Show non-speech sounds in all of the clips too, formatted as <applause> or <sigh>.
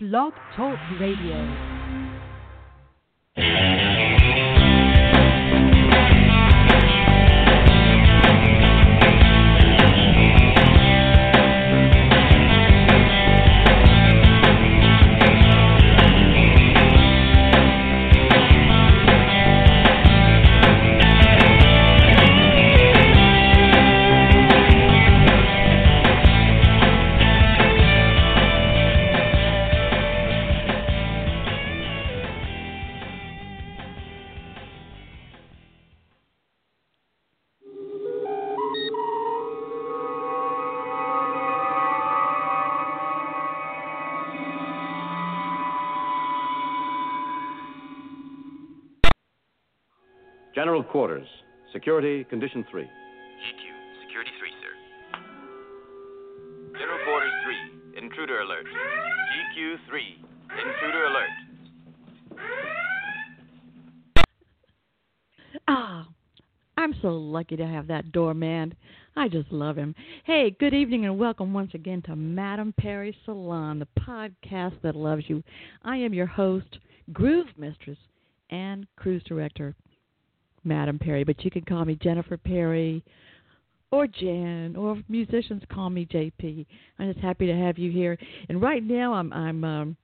Blog Talk Radio. Quarters. Security Condition 3. GQ, Security 3, sir. General Quarters 3, Intruder Alert. GQ 3, Intruder Alert. Ah, I'm so lucky to have that doorman. I just love him. Hey, good evening and welcome once again to Madame Perry Salon, the podcast that loves you. I am your host, Groove Mistress and Cruise Director, Madame Perry, but you can call me Jennifer Perry or Jan, or musicians call me JP. I'm just happy to have you here. And right now, I'm I'm um,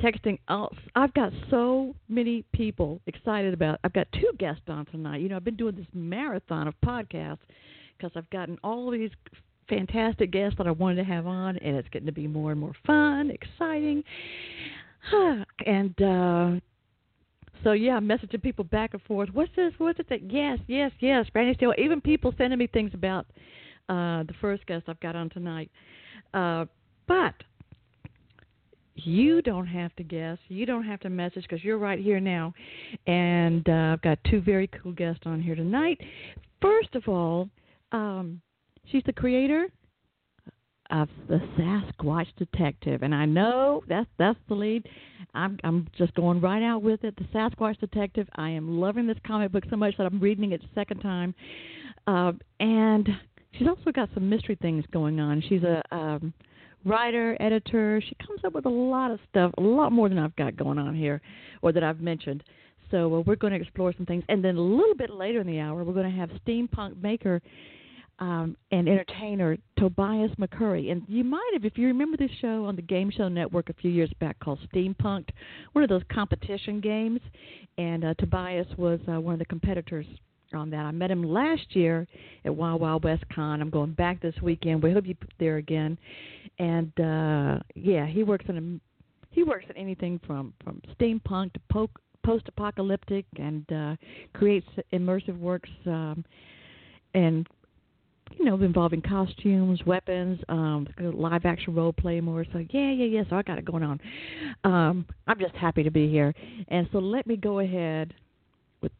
texting. Out. I've got so many people excited about. I've got two guests on tonight. You know, I've been doing this marathon of podcasts because I've gotten all these fantastic guests that I wanted to have on, and it's getting to be more and more fun, exciting. <sighs> and uh, so yeah, I'm messaging people back and forth. What's this? What's it? That yes, yes, yes. Granny Steel. Even people sending me things about uh, the first guest I've got on tonight. Uh, but you don't have to guess. You don't have to message because you're right here now. And uh, I've got two very cool guests on here tonight. First of all, um, she's the creator of the Sasquatch Detective, and I know that's that's the lead. I'm I'm just going right out with it. The Sasquatch Detective. I am loving this comic book so much that I'm reading it second time, uh, and she's also got some mystery things going on. She's a um, writer, editor. She comes up with a lot of stuff, a lot more than I've got going on here, or that I've mentioned. So uh, we're going to explore some things, and then a little bit later in the hour, we're going to have steampunk maker um, and entertainer Tobias McCurry. And you might have, if you remember this show on the Game Show Network a few years back called Steampunk'd, one of those competition games. And uh, Tobias was uh, one of the competitors on that. I met him last year at Wild Wild West Con. I'm going back this weekend. We hope you there again. And uh, yeah, he works in a, he works in anything from from steampunk to po- post-apocalyptic and uh, creates immersive works um, and you know, involving costumes, weapons, um, live action role play more. So yeah, yeah, yeah. So I got it going on. Um, I'm just happy to be here. And so let me go ahead with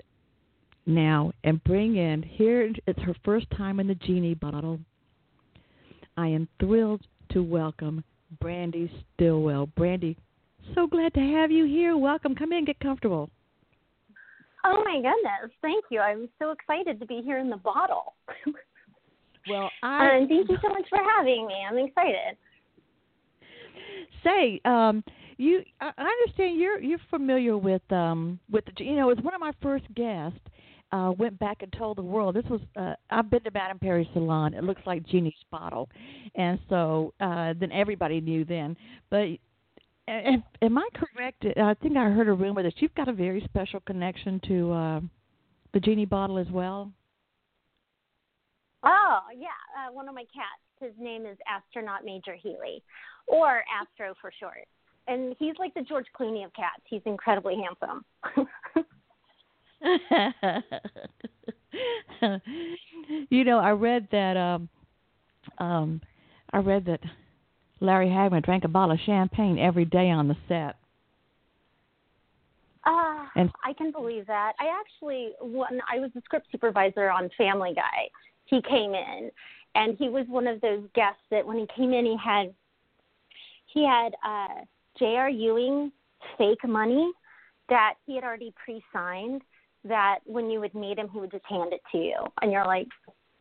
now and bring in here. It's her first time in the genie bottle. I am thrilled to welcome Brandee Stilwell. Brandee, so glad to have you here. Welcome. Come in, get comfortable. Oh my goodness, thank you. I'm so excited to be here in the bottle. <laughs> Well, I and thank you so much for having me. I'm excited. Say, um, you, I understand you're you're familiar with um with the you know it's one of my first guests. Uh, went back and told the world this was uh, I've been to Madame Perry Salon. It looks like Jeannie's bottle, and so uh, then everybody knew then. But am, am I correct? I think I heard a rumor that you've got a very special connection to uh, the Genie bottle as well. Oh yeah, uh, one of my cats. His name is Astronaut Major Healey, or Astro for short. And he's like the George Clooney of cats. He's incredibly handsome. <laughs> you know, I read that um um I read that Larry Hagman drank a bottle of champagne every day on the set. Uh, and I can believe that. I actually, when I was a script supervisor on Family Guy, he came in and he was one of those guests that when he came in he had he had uh J.R. Ewing fake money that he had already pre-signed that when you would meet him he would just hand it to you and you're like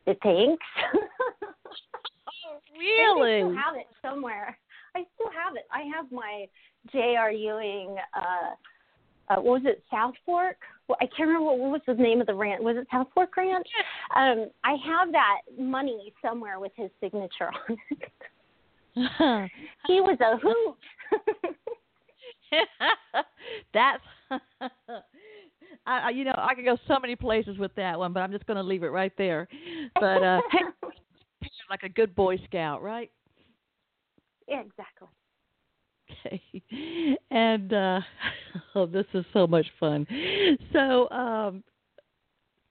"It thanks really <laughs> I still have it somewhere I still have it. I have my J.R. Ewing. uh uh, what was it, South Fork? Well, I can't remember what, what was the name of the ranch. Was it Southfork Ranch? Um, I have that money somewhere with his signature on it. <laughs> he was a hoot. <laughs> That's, <laughs> I, you know, I could go so many places with that one, but I'm just going to leave it right there. But uh, like a good Boy Scout, right? Yeah, exactly. Okay. <laughs> And uh <laughs> oh, this is so much fun. So, um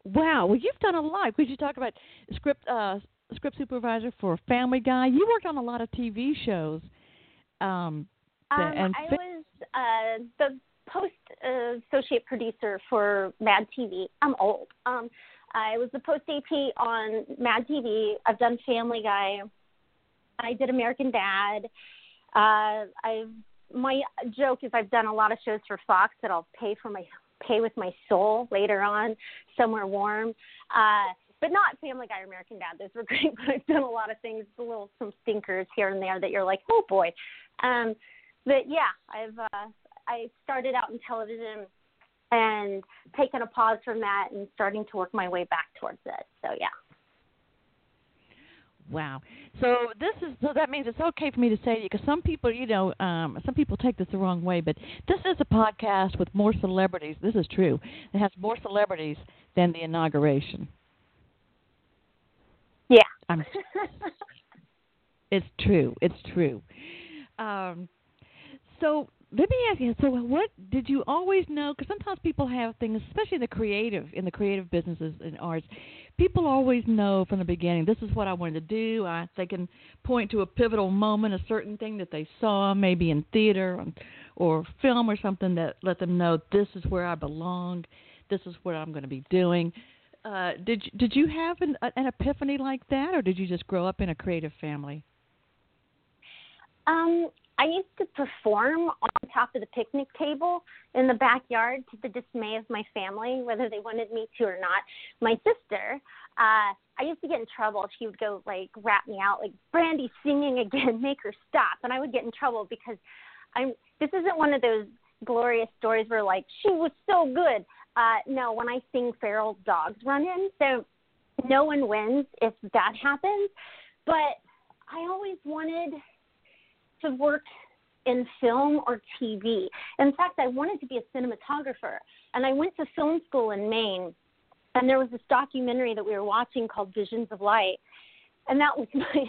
wow, well you've done a lot. Could you talk about script uh script supervisor for Family Guy? You worked on a lot of TV shows. Um, um and I was uh the post uh, associate producer for Mad TV. I'm old. Um I was the post AP on Mad TV. I've done Family Guy. I did American Dad. Uh, I've my joke is I've done a lot of shows for Fox that I'll pay for my pay with my soul later on, somewhere warm. Uh, but not Family Guy or American Dad. Those were <laughs> great, but I've done a lot of things, a little some stinkers here and there that you're like, oh boy. Um, but yeah, I've uh, I started out in television and taken a pause from that and starting to work my way back towards it. So yeah. Wow. So this is so that means it's okay for me to say to you because some people, you know, um, some people take this the wrong way, but this is a podcast with more celebrities. This is true. It has more celebrities than the inauguration. Yeah. I'm, it's true. It's true. Um, so let me ask you. So, what did you always know? Because sometimes people have things, especially the creative, in the creative businesses and arts. People always know from the beginning. This is what I wanted to do. I, they can point to a pivotal moment, a certain thing that they saw, maybe in theater or, or film or something that let them know this is where I belong. This is what I'm going to be doing. Uh, did did you have an, an epiphany like that, or did you just grow up in a creative family? Um, I used to perform on top of the picnic table in the backyard to the dismay of my family, whether they wanted me to or not. My sister, uh, I used to get in trouble. She would go like rap me out, like Brandee singing again, <laughs> make her stop, and I would get in trouble because I'm. This isn't one of those glorious stories where like she was so good. Uh, no, when I sing, feral dogs run in, so no one wins if that happens. But I always wanted to work in film or TV. In fact, I wanted to be a cinematographer, and I went to film school in Maine. And there was this documentary that we were watching called Visions of Light, and that was <laughs> my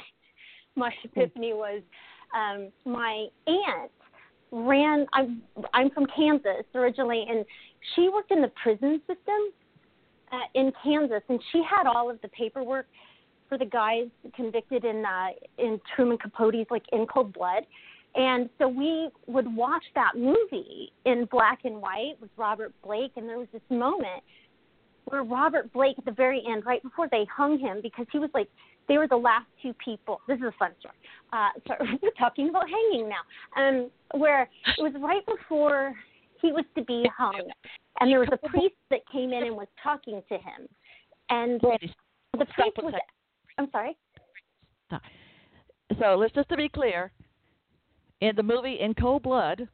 my epiphany was um, my aunt ran. I'm I'm from Kansas originally, and she worked in the prison system uh, in Kansas, and she had all of the paperwork for the guys convicted in uh, in Truman Capote's like In Cold Blood. And so we would watch that movie in black and white with Robert Blake, and there was this moment where Robert Blake at the very end, right before they hung him, because he was like they were the last two people. This is a fun story. Uh, <laughs> so we're talking about hanging now, um, where it was right before he was to be hung, and there was a priest that came in and was talking to him, and the priest was I'm sorry. So let's just to be clear, in the movie In Cold Blood,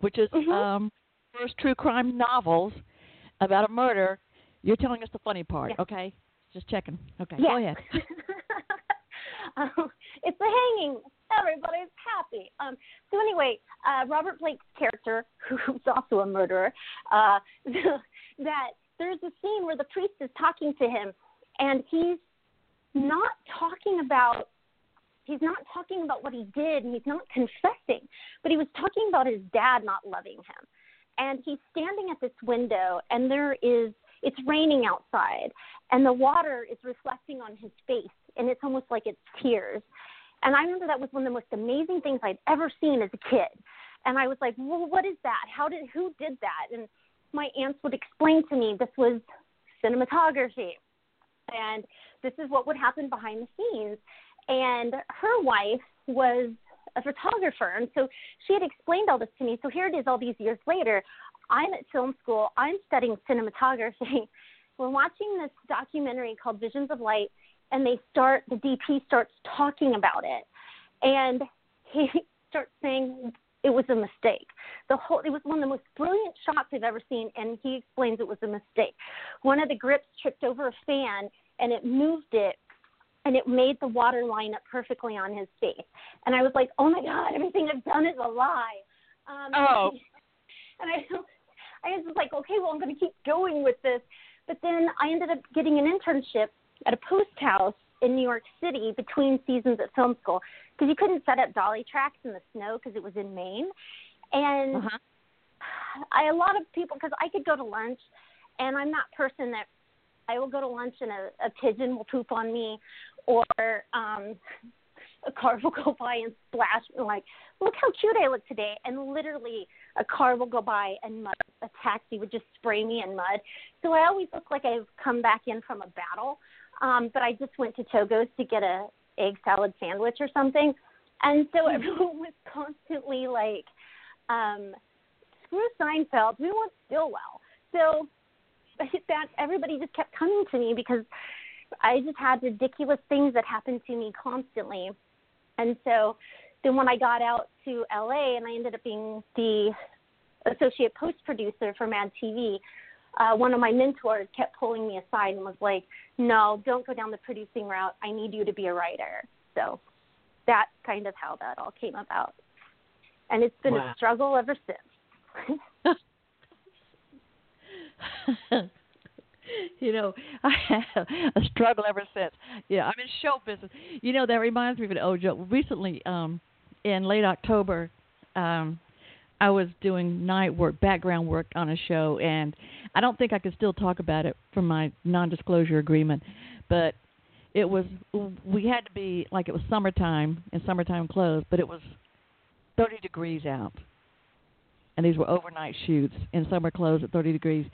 which is mm-hmm. um first true crime novels about a murder, you're telling us the funny part, okay? Just checking. Okay, yeah. go ahead. <laughs> um, it's a hanging. Everybody's happy. Um, so anyway, uh, Robert Blake's character, <laughs> who's also a murderer, uh, <laughs> that there's a scene where the priest is talking to him, and he's not talking about he's not talking about what he did and he's not confessing, but he was talking about his dad not loving him. And he's standing at this window and there is it's raining outside and the water is reflecting on his face and it's almost like it's tears. And I remember that was one of the most amazing things I'd ever seen as a kid. And I was like, "Well, what is that? How did who did that?" And my aunts would explain to me this was cinematography. And this is what would happen behind the scenes. And her wife was a photographer. And so she had explained all this to me. So here it is all these years later. I'm at film school, I'm studying cinematography. <laughs> We're watching this documentary called Visions of Light, and they start, the DP starts talking about it. And <laughs> he starts saying it was a mistake. The whole it was one of the most brilliant shots I've ever seen, and he explains it was a mistake. One of the grips tripped over a fan, and it moved it and it made the water line up perfectly on his face. And I was like, oh my god, everything I've done is a lie. Um, oh. <laughs> And I, I was like, okay, well, I'm going to keep going with this. But then I ended up getting an internship at a post house in New York City between seasons at film school because you couldn't set up dolly tracks in the snow because it was in Maine. And uh-huh. I a lot of people because I could go to lunch, and I'm that person that I will go to lunch and a, a pigeon will poop on me, or um, a car <laughs> will go by and splash and like, look how cute I look today, and literally a car will go by and mud, a taxi would just spray me in mud. So I always look like I've come back in from a battle. Um, but I just went to Togo's to get a egg salad sandwich or something, and so everyone <laughs> was constantly like, um, "Screw Seinfeld, we want Stilwell." So that everybody just kept coming to me because I just had ridiculous things that happened to me constantly. And so then when I got out to LA and I ended up being the associate post producer for Mad TV, uh, one of my mentors kept pulling me aside and was like, "No, don't go down the producing route. I need you to be a writer." So that's kind of how that all came about, and it's been wow. a struggle ever since. <laughs> <laughs> you know, I have a struggle ever since. Yeah, I'm in show business. You know, that reminds me of an old joke. Recently, um, in late October, um, I was doing night work, background work on a show, and I don't think I could still talk about it from my non-disclosure agreement, but it was we had to be like it was summertime and summertime clothes, but it was 30 degrees out and these were overnight shoots in summer clothes at 30 degrees.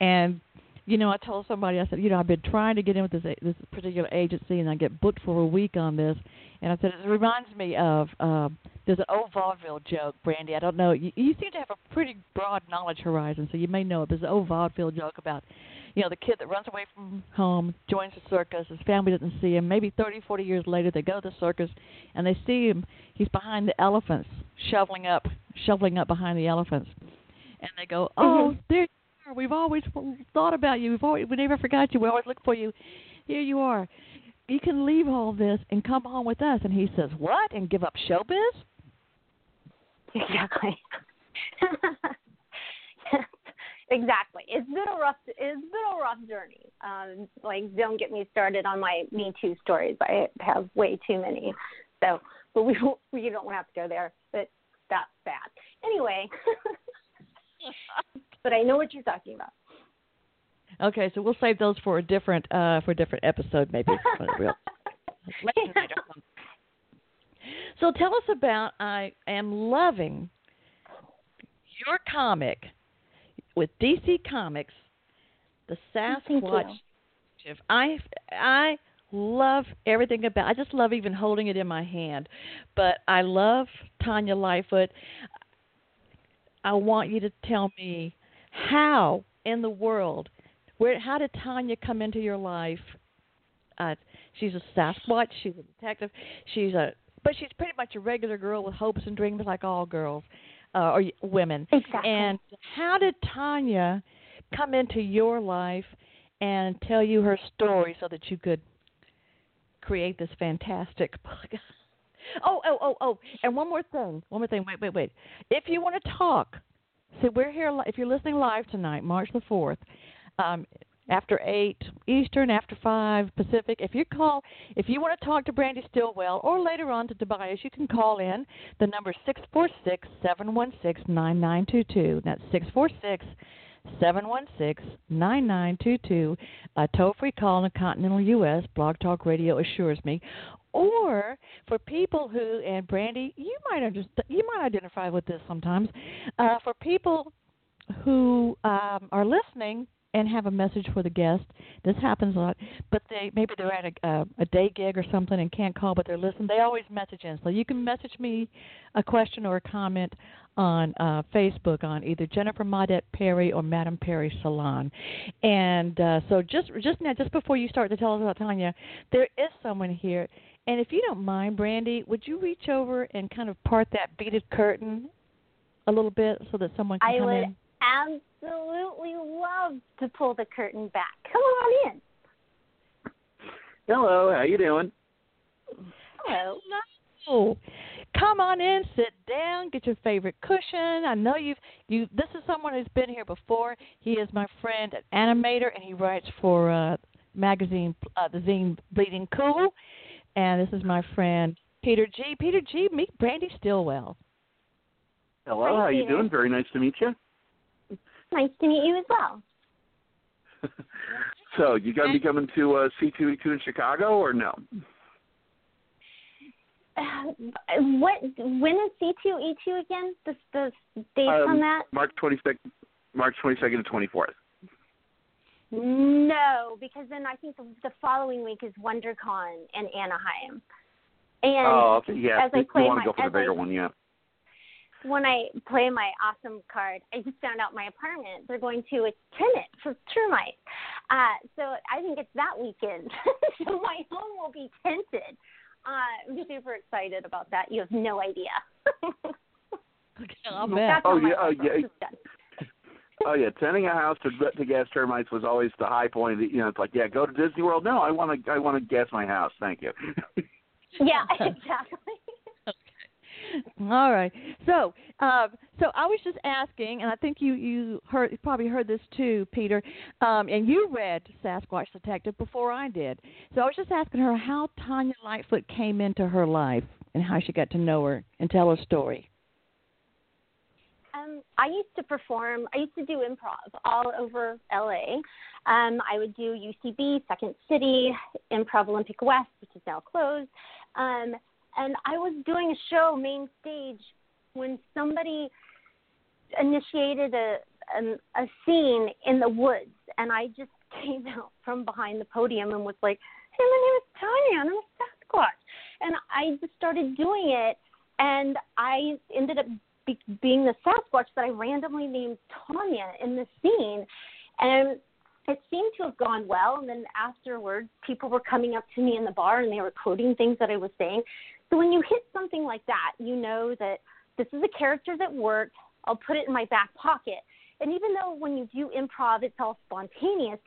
And you know, I told somebody, I said, you know, I've been trying to get in with this this particular agency, and I get booked for a week on this. And I said, it reminds me of uh, there's an old vaudeville joke, Brandee. I don't know. You, you seem to have a pretty broad knowledge horizon, so you may know it. There's an old vaudeville joke about, you know, the kid that runs away from home, joins the circus, his family doesn't see him. Maybe 30, 40 years later, they go to the circus, and they see him. He's behind the elephants, shoveling up, shoveling up behind the elephants, and they go, "Oh, mm-hmm. there you are. We've always thought about you. We've always we never forgot you. We always look for you. Here you are. You can leave all this and come home with us." And he says, "What? And give up showbiz?" Exactly. <laughs> exactly. It's been a rough. It's been a rough journey. Um, like, don't get me started on my Me Too stories. I have way too many. So, but we <laughs> we don't have to go there. But that's bad. Anyway. <laughs> but I know what you're talking about. Okay, so we'll save those for a different uh for a different episode maybe. <laughs> so tell us about I am loving your comic with DC Comics, the Sasquatch. I I love everything about. I just love even holding it in my hand, but I love Tanya Lightfoot. I want you to tell me how in the world, where, how did Tanya come into your life? Uh, she's a Sasquatch. She's a detective. She's a, but she's pretty much a regular girl with hopes and dreams, like all girls uh, or women. Exactly. And how did Tanya come into your life and tell you her story so that you could create this fantastic <laughs> book? oh, oh, oh, oh! And one more thing. One more thing. Wait, wait, wait. If you want to talk so we're here. If you're listening live tonight, March the fourth, um, after eight Eastern, after five Pacific. If you call, if you want to talk to Brandee Stilwell, or later on to Tobias, you can call in. The number six four six seven one six nine nine two two. That's six four six. 716-9922, a toll-free call in the continental U.S. Blog Talk Radio assures me, or for people who and Brandee, you might understand, you might identify with this sometimes. Uh, for people who um, are listening and have a message for the guest, this happens a lot. But they maybe they're at a, uh, a day gig or something and can't call, but they're listening. They always message in, so you can message me a question or a comment on uh, Facebook on either Jennifer Maudette Perry or Madame Perry Salon. And uh, so just just now, just before you start to tell us about Tanya, there is someone here And if you don't mind, Brandee, would you reach over and kind of part that beaded curtain a little bit so that someone can I come would in? Absolutely love to pull the curtain back. Come on in. Hello, how you doing? Hello. Oh, come on in, sit down, get your favorite cushion. I know you've you. This is someone who's been here before. He is my friend, an animator, and he writes for uh, magazine, uh, the zine Bleeding Cool. And this is my friend Peter G. Peter G. Meet Brandee Stilwell. Hello, Hi, how you doing? Very nice to meet you. Nice to meet you as well. <laughs> so, you gonna be coming to uh, C2E2 in Chicago or no? Uh, what? When is C two E two again? The the dates Um, on that? March 22nd, March 22nd to 24th. No, because then I think the, the following week is WonderCon in Anaheim. And oh, okay, yeah. as I you play want my- to go for the as I- bigger one, yeah. When I play my awesome card, I just found out my apartment they're going to a tenant for termites. Uh, so I think it's that weekend. <laughs> so my home will be tented. Uh, I'm super excited about that. You have no idea. <laughs> I'll bet. Oh, how yeah, oh, yeah. <laughs> Oh yeah, tending a house to to gas termites was always the high point. You know, it's like, yeah, go to Disney World. No, I want to I want to gas my house. Thank you. Yeah, exactly. <laughs> All right. So, um, so I was just asking, and I think you you heard you probably heard this too, Peter. Um, and you read Sasquatch Detective before I did. So I was just asking her how Tanya Lightfoot came into her life and how she got to know her and tell her story. Um, I used to perform. I used to do improv all over LA. Um, I would do UCB, Second City, Improv Olympic West, which is now closed. Um, and I was doing a show main stage when somebody initiated a an, a scene in the woods, and I just <laughs> came out from behind the podium and was like, "Hey, my name is Tanya, and I'm a Sasquatch," and I just started doing it, and I ended up be, being the Sasquatch that I randomly named Tanya in the scene, and it seemed to have gone well. And then afterwards, people were coming up to me in the bar and they were quoting things that I was saying. So when you hit something like that, you know that this is a character that worked. I'll put it in my back pocket. And even though when you do improv, it's all spontaneous,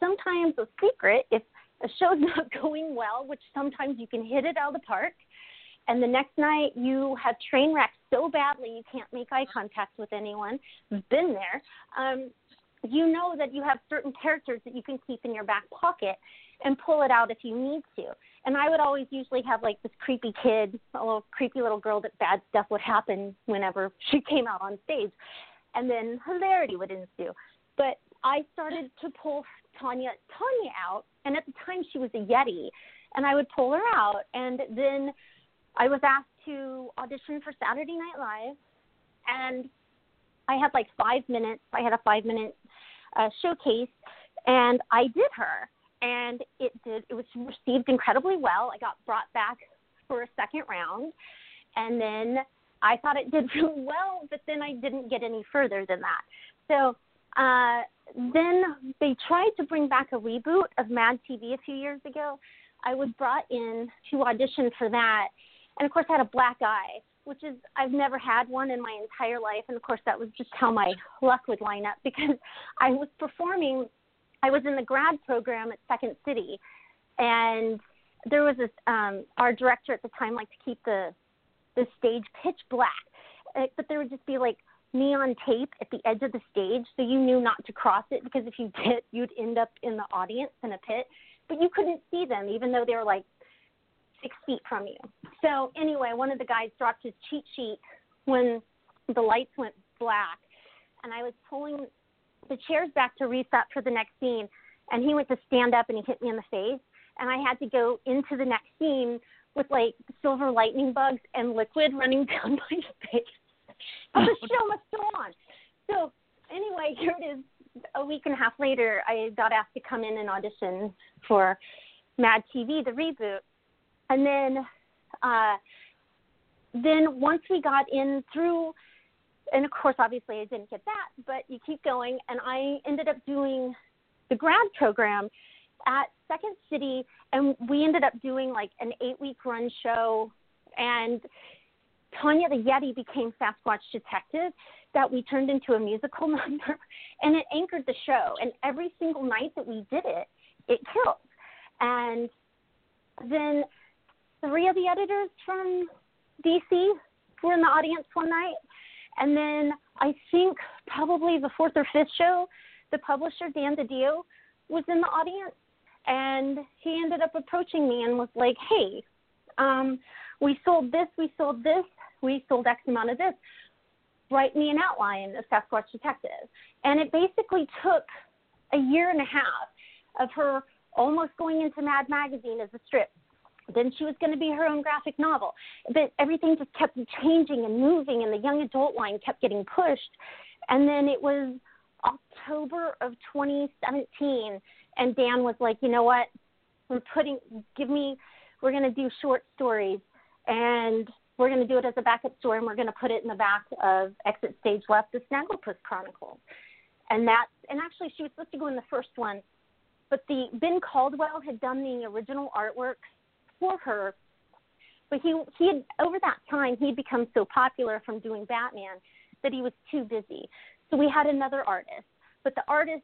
sometimes a secret, if a show's <laughs> not going well, which sometimes you can hit it out of the park, and the next night you have train wrecked so badly you can't make eye contact with anyone been there, um, you know that you have certain characters that you can keep in your back pocket and pull it out if you need to. And I would always usually have like this creepy kid, a little creepy little girl that bad stuff would happen whenever <laughs> she came out on stage. And then hilarity would ensue. But I started to pull Tanya Tanya out and at the time she was a Yeti and I would pull her out and then I was asked to audition for Saturday Night Live and I had like five minutes. I had a five minute uh, showcase, and I did her, and it did. It was received incredibly well. I got brought back for a second round, and then I thought it did <laughs> really well, but then I didn't get any further than that. So uh, then they tried to bring back a reboot of Mad TV a few years ago. I was brought in to audition for that, and of course, I had a black eye which is I've never had one in my entire life, and of course that was just how my luck would line up <laughs> because I was performing. I was in the grad program at Second City, and there was this. Um, our director at the time liked to keep the the stage pitch black, uh, but there would just be like neon tape at the edge of the stage, so you knew not to cross it because if you did, you'd end up in the audience in a pit. But you couldn't see them, even though they were like six feet from you. So anyway, one of the guys dropped his cheat sheet when the lights went black, and I was pulling the chairs back to reset for the next scene, and he went to stand up and he hit me in the face, and I had to go into the next scene with like silver lightning bugs and liquid running <laughs> down my face. The show must go on. So anyway, here it is. A week and a half later, I got asked to come in and audition for Mad TV, the reboot and then uh then once we got in through and of course obviously I didn't get that, but you keep going and I ended up doing the grad program at Second City, and we ended up doing like an eight week run show. And Tanya the Yeti became Sasquatch Detective that we turned into a musical <laughs> number, and it anchored the show. And every single night that we did it, it killed. And then three of the editors from DC were in the audience one night. And then I think probably the fourth or fifth show, the publisher, Dan DiDio, was in the audience. And he ended up approaching me and was like, hey, um, we sold this, we sold this, we sold X amount of this. Write me an outline of Sasquatch Detective. And it basically took a year and a half of her almost going into Mad Magazine as a strip then she was going to be her own graphic novel. But everything just kept changing and moving, and the young adult line kept getting pushed. And then it was October of 2017, and Dan was like, you know what? We're putting, give me, we're going to do short stories, and we're going to do it as a backup story, and we're going to put it in the back of Exit Stage Left, the Snagglepuss Chronicles. And that, and actually, she was supposed to go in the first one, but the Ben Caldwell had done the original artwork for her. But he he had over that time he had become so popular from doing Batman that he was too busy. So we had another artist. But the artist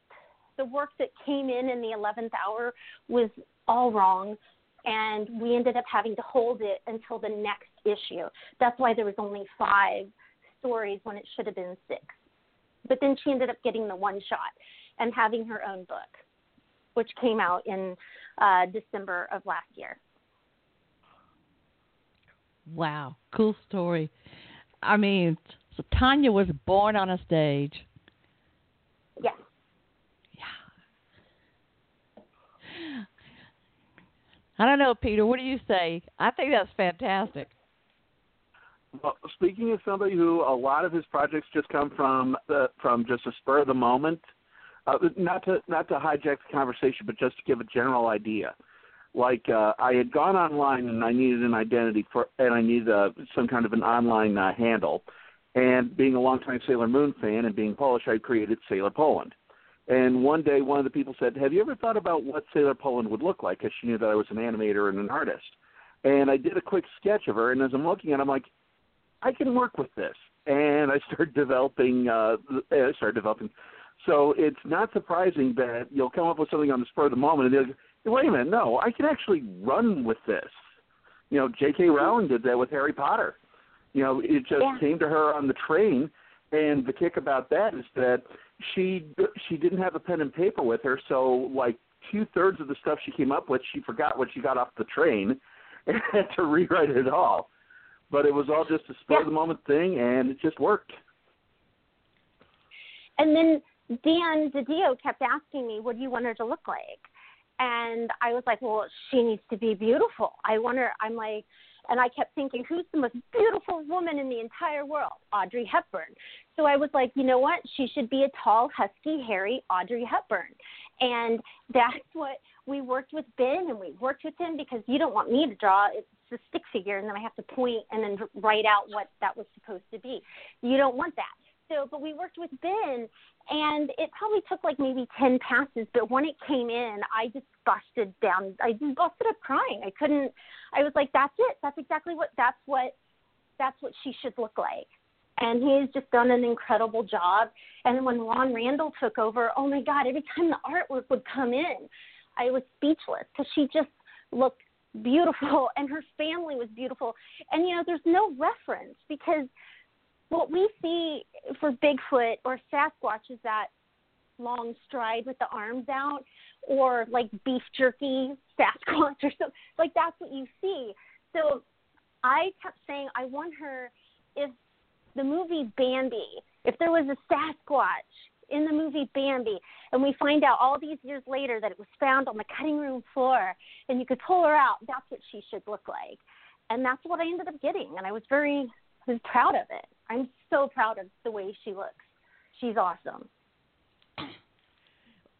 the work that came in in the 11th hour was all wrong and we ended up having to hold it until the next issue. That's why there was only 5 stories when it should have been 6. But then she ended up getting the one shot and having her own book, which came out in uh, December of last year. Wow, cool story. I mean, so Tanya was born on a stage. Yeah. Yeah. I don't know, Peter. What do you say? I think that's fantastic. Well, speaking of somebody who a lot of his projects just come from the, from just a spur of the moment, uh, not to not to hijack the conversation, but just to give a general idea like uh, I had gone online and I needed an identity for, and I needed uh, some kind of an online uh, handle. And being a longtime Sailor Moon fan and being Polish, I created Sailor Poland. And one day, one of the people said, "Have you ever thought about what Sailor Poland would look like?" Because she knew that I was an animator and an artist. And I did a quick sketch of her, and as I'm looking at, it, I'm like, I can work with this. And I started <laughs> developing. Uh, I started developing. So it's not surprising that you'll come up with something on the spur of the moment, and they'll wait a minute, no, I can actually run with this. You know, J.K. Mm-hmm. Rowling did that with Harry Potter. You know, it just yeah. came to her on the train, and the kick about that is that she she didn't have a pen and paper with her, so like two thirds of the stuff she came up with, she forgot when she got off the train, <laughs> and had to rewrite it all. But it was all just a spur of the moment thing, and it just worked. And then Dan DiDio kept asking me, "What do you want her to look like?" And I was like, well, she needs to be beautiful. I wonder, I'm like, and I kept thinking, who's the most beautiful woman in the entire world? Audrey Hepburn. So I was like, you know what? She should be a tall, husky, hairy Audrey Hepburn. And that's <laughs> what we worked with Ben and we worked with him because you don't want me to draw it's a stick figure and then I have to point and then write out what that was supposed to be. You don't want that. So, but we worked with Ben and it probably took like maybe 10 passes but when it came in i just busted down. I just busted up crying. I couldn't i was like that's it. That's exactly what that's what that's what she should look like. And he's just done an incredible job. And when ron randall took over oh my god every time the artwork would come in i was speechless because she just looked beautiful <laughs> and her family was beautiful. And you know there's no reference because what we see for Bigfoot or Sasquatch is that long stride with the arms out, or like beef jerky <laughs> Sasquatch or something. Like that's what you see. So I kept saying I want her if the movie Bambi, if there was a Sasquatch in the movie Bambi, and we find out all these years later that it was found on the cutting room floor, and you could pull her out, that's what she should look like. And that's what I ended up getting, and I was very was proud of it. I'm so proud of the way she looks. She's awesome. <clears throat>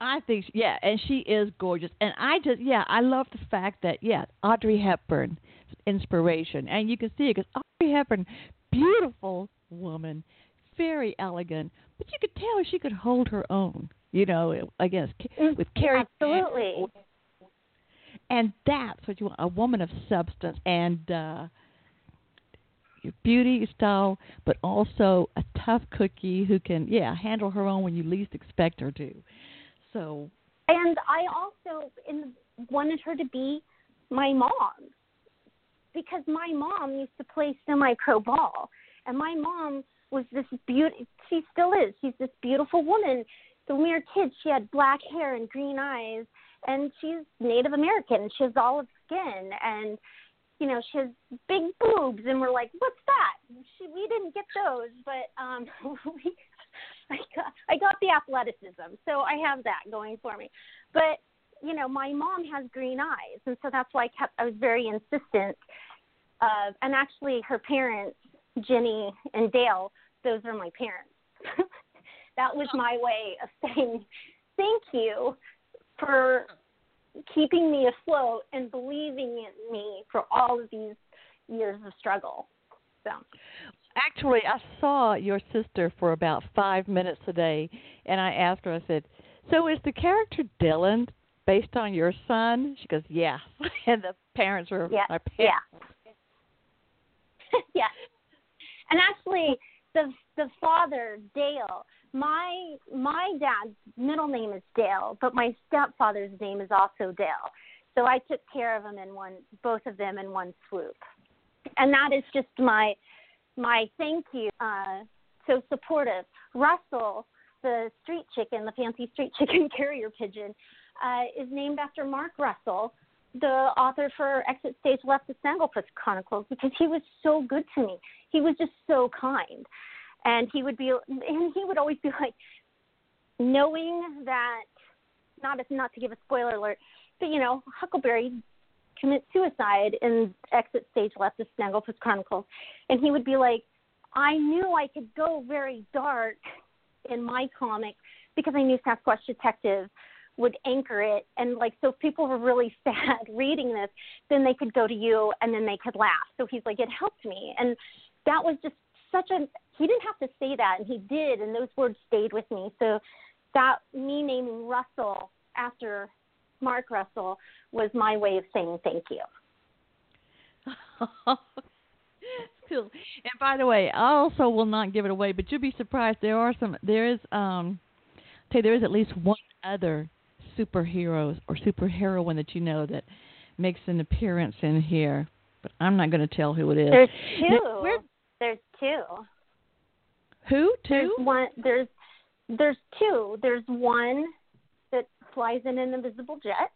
I think, yeah, and she is gorgeous. And I just, yeah, I love the fact that, yeah, Audrey Hepburn, inspiration, and you can see it because Audrey Hepburn, beautiful woman, very elegant, but you could tell she could hold her own. You know, against mm, with Carrie. Absolutely. And that's what you want a woman of substance and uh your beauty style, but also a tough cookie who can, yeah, handle her own when you least expect her to. So. And I also in, wanted her to be my mom because my mom used to play semi-pro ball, and my mom was this beauty. She still is. She's this beautiful woman. So when we were kids, she had black hair and green eyes, and she's Native American. She has olive skin, and you know she has big boobs, and we're like, what's that? She, we didn't get those, but um, <laughs> we, I got I got the athleticism, so I have that going for me. But you know, my mom has green eyes, and so that's why I kept. I was very insistent. Uh, and actually, her parents, Jenny and Dale, those are my parents. <laughs> that was my way of saying thank you for keeping me afloat and believing in me for all of these years of struggle. So. Actually, I saw your sister for about five minutes today, and I asked her. I said, "So is the character Dylan based on your son?" She goes, "Yeah," <laughs> and the parents were yeah, my parents. Yeah. <laughs> yeah. And actually, the the father Dale, my my dad's middle name is Dale, but my stepfather's name is also Dale. So I took care of them in one, both of them in one swoop, and that is just my my thank you. Uh, so supportive. Russell, the street chicken, the fancy street <laughs> chicken carrier pigeon, uh, is named after Mark Russell, the author for Exit Stage Left, the Snagglepuss Chronicles, because he was so good to me. He was just so kind, and he would be, and he would always be like, knowing that, not not to give a spoiler alert, but you know, Huckleberry commits suicide in Exit Stage Left, the Snagglepuss Chronicles, and he would be like, I knew I could go very dark in my comic because I knew Sasquatch Detective would anchor it. And like so if people were really <laughs> sad reading this then they could go to you and then they could laugh. So he's like it helped me. And that was just such a he didn't have to say that and he did and those words stayed with me so that me naming russell after mark russell was my way of saying thank you <laughs> cool and by the way i also will not give it away but you'll be surprised there are some there is um say there is at least one other superheroes or superheroine that you know that makes an appearance in here, but I'm not going to tell who it is. There's two. Now, there's two. Who? Two? There's one. There's there's two. There's one that flies in an invisible jet,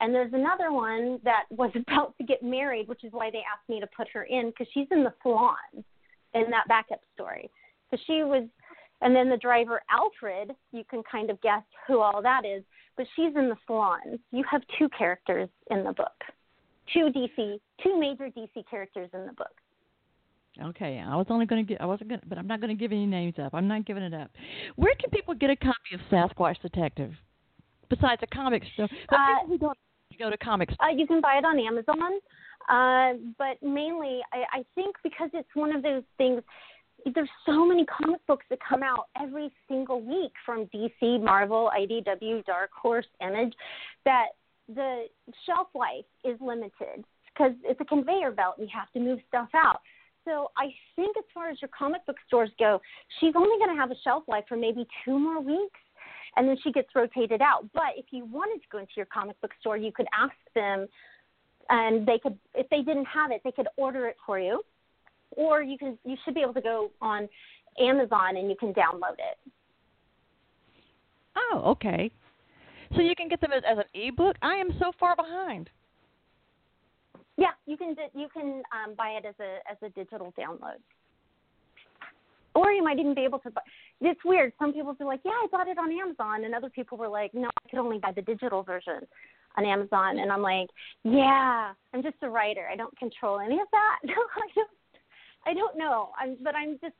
and there's another one that was <laughs> about to get married, which is why they asked me to put her in because she's in the salon in that backup story. So she was, and then the driver Alfred. You can kind of guess who all that is but she's in the salon. You have two characters in the book, two DC, two major DC characters in the book. Okay, I was only going to get, I wasn't going to, but I'm not going to give any names up. I'm not giving it up. Where can people get a copy of Sasquatch Detective besides a comic store? But uh, people who don't go to comics. Uh, you can buy it on Amazon, uh, but mainly I, I think because it's one of those things there's so many comic books that come out every single week from DC, Marvel, IDW, Dark Horse, Image that the shelf life is limited because it's a conveyor belt you have to move stuff out. So I think as far as your comic book stores go, she's only going to have a shelf life for maybe two more weeks and then she gets rotated out. But if you wanted to go into your comic book store, you could ask them and they could if they didn't have it, they could order it for you or you can you should be able to go on Amazon and you can download it. Oh, okay. So you can get them as, as an ebook. I am so far behind. Yeah, you can you can um, buy it as a as a digital download, or you might even be able to. buy It's weird. Some people be like, "Yeah, I bought it on Amazon," and other people were like, "No, I could only buy the digital version on Amazon." And I'm like, "Yeah, I'm just a writer. I don't control any of that. <laughs> I don't I don't know. I'm, but I'm just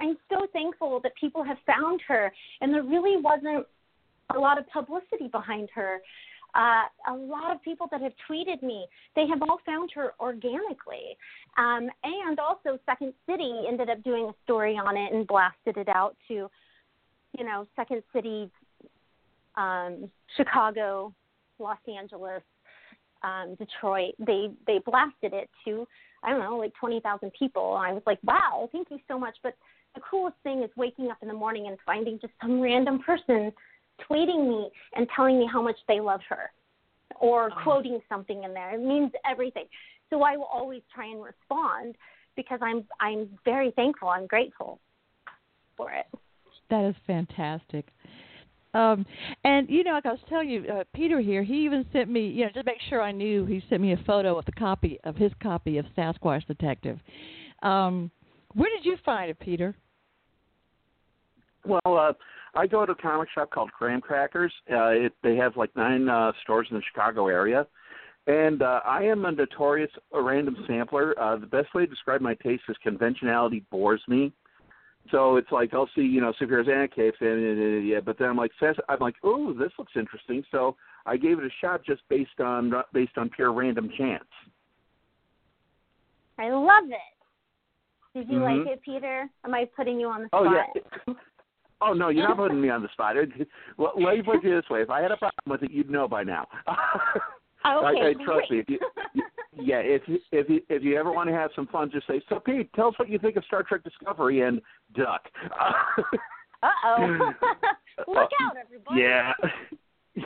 I'm so thankful that people have found her, and there really wasn't a lot of publicity behind her. Uh, a lot of people that have tweeted me, they have all found her organically. Um, and also, Second City ended up doing a story on it and blasted it out to, you know, Second City, um, Chicago, Los Angeles, um, Detroit, they they blasted it to I don't know like twenty thousand people. I was like, wow, thank you so much. But the coolest thing is waking up in the morning and finding just some random person tweeting me and telling me how much they love her or oh. quoting something in there. It means everything. So I will always try and respond because I'm I'm very thankful. I'm grateful for it. That is fantastic. Um, and you know, like I was telling you, uh, Peter here, he even sent me, you know, just to make sure I knew, he sent me a photo of the copy of his copy of Sasquatch Detective. Um, where did you find it, Peter? Well, uh, I go to a comic shop called Graham Crackers. Uh, it, they have like nine uh, stores in the Chicago area. And uh, I am a notorious a random sampler. Uh, the best way to describe my taste is conventionality bores me. So it's like I'll see, you know, superheroes and capes, and yeah, but then I'm like, I'm like, oh, this looks interesting. So I gave it a shot just based on based on pure random chance. I love it. Did you mm-hmm. like it, Peter? Am I putting you on the spot? Oh yeah. Oh no, you're not <laughs> putting me on the spot. Well, let me put it this way: if I had a problem with it, you'd know by now. Okay, <laughs> I, I, trust me. If you, yeah, if you, if you if you ever want to have some fun, just say, "So, Pete, tell us what you think of Star Trek Discovery," and duck. <laughs> uh oh! Look out, everybody! Yeah. yeah,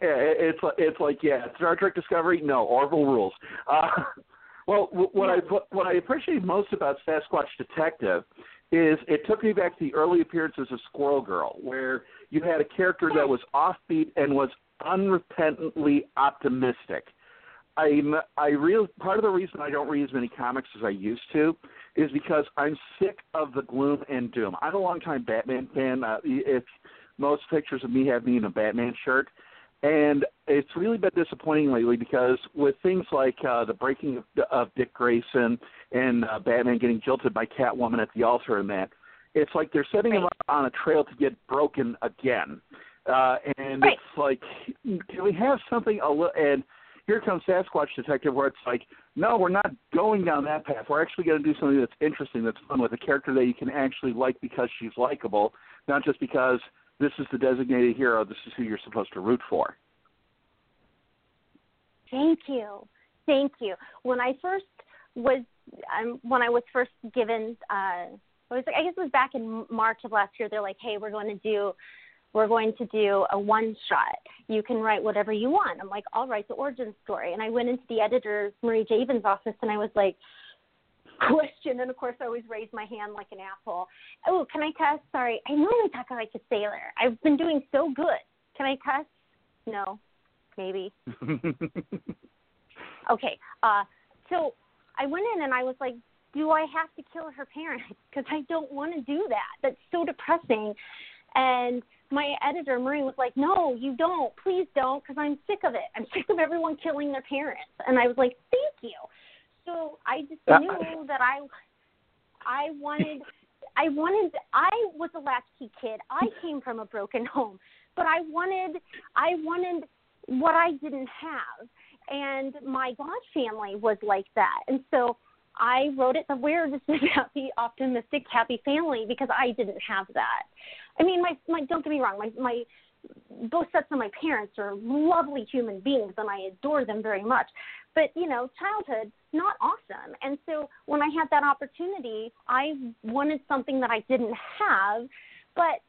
it's it's like yeah, Star Trek Discovery. No, Orville rules. Uh, well, what I what I appreciate most about Sasquatch Detective is it took me back to the early appearances of Squirrel Girl, where you had a character that was offbeat and was unrepentantly optimistic. I'm I real part of the reason I don't read as many comics as I used to is because I'm sick of the gloom and doom. I'm a longtime Batman fan. Uh, if most pictures of me have me in a Batman shirt, and it's really been disappointing lately because with things like uh, the breaking of, of Dick Grayson and uh, Batman getting jilted by Catwoman at the altar and that, it's like they're setting right. him on a trail to get broken again. Uh, and right. it's like, can we have something a little? And here comes Sasquatch Detective, where it's like, no, we're not going down that path. We're actually going to do something that's interesting, that's fun, with a character that you can actually like because she's likable, not just because this is the designated hero. This is who you're supposed to root for. Thank you, thank you. When I first was, um, when I was first given, uh, I was, like I guess it was back in March of last year. They're like, hey, we're going to do we're going to do a one shot. You can write whatever you want. I'm like, I'll write the origin story. And I went into the editor, Marie Javins' office, and I was like, question. And of course, I always raise my hand like an asshole. Oh, can I cuss? Sorry. I normally talk like a sailor. I've been doing so good. Can I cuss? No. Maybe. <laughs> okay. Uh, so I went in and I was like, do I have to kill her parents? <laughs> Because I don't want to do that. That's so depressing. And my editor Marie was like, "No, you don't. Please don't, because I'm sick of it. I'm sick of everyone killing their parents." And I was like, "Thank you." So I just knew that I, I wanted, I wanted. I was a latchkey kid. I <laughs> came from a broken home, but I wanted, I wanted what I didn't have, and my God family was like that, and so. I wrote it the this happy, optimistic, happy family because I didn't have that. I mean, my my don't get me wrong, my my both sets of my parents are lovely human beings and I adore them very much. But, you know, childhood, not awesome. And so when I had that opportunity, I wanted something that I didn't have. But,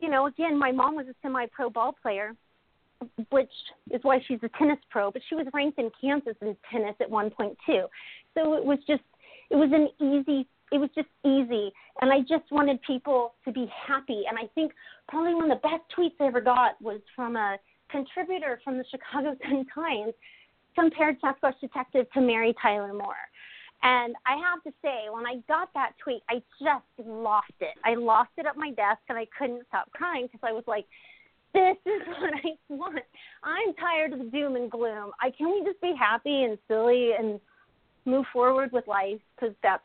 you know, again, my mom was a semi pro ball player, which is why she's a tennis pro, but she was ranked in Kansas in tennis at one point too. So it was just it was an easy it was just easy and i just wanted people to be happy and i think probably one of the best tweets i ever got was from a contributor from the chicago <laughs> sun times compared sasquatch detective to mary tyler moore and i have to say when i got that tweet i just lost it i lost it at my desk and i couldn't stop crying because i was like this is <laughs> what I want. I'm tired of the doom and gloom. I can we just be happy and silly and move forward with life because that's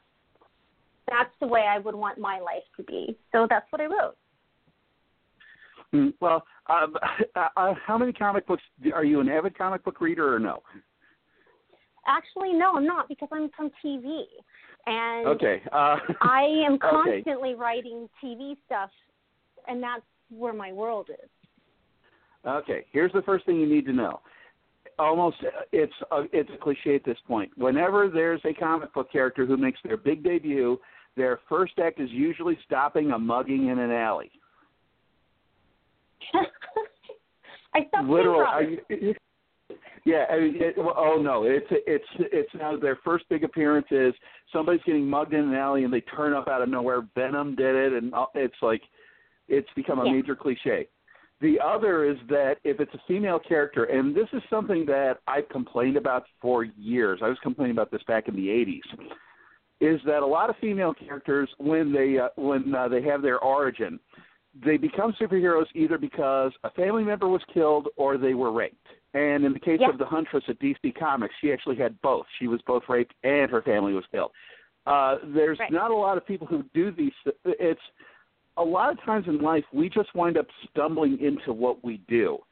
that's the way I would want my life to be. So that's what I wrote. Mm, well, um, <laughs> uh, uh, how many comic books are you an avid comic book reader or no? Actually, no, I'm not because I'm from TV, and okay, uh, <laughs> I am constantly okay. writing TV stuff, and that's where my world is. Okay, here's the first thing you need to know. almost it's a, it's a cliche at this point. Whenever there's a comic book character who makes their big debut, their first act is usually stopping a mugging in an alley. <laughs> I stopped Literal. Yeah. I mean, it, oh no! It's it's it's now their first big appearance is somebody's getting mugged in an alley and they turn up out of nowhere. Venom did it, and it's like it's become a Yeah. major cliche. The other is that if it's a female character, and this is something that I've complained about for years. I was complaining about this back in the '80s. Is that a lot of female characters when they uh, when uh, they have their origin, they become superheroes either because a family member was killed or they were raped. And in the case Yeah. of the Huntress at DC Comics, she actually had both. She was both raped and her family was killed. Uh, there's Right. not a lot of people who do these. It's a lot of times in life we just wind up stumbling into what we do.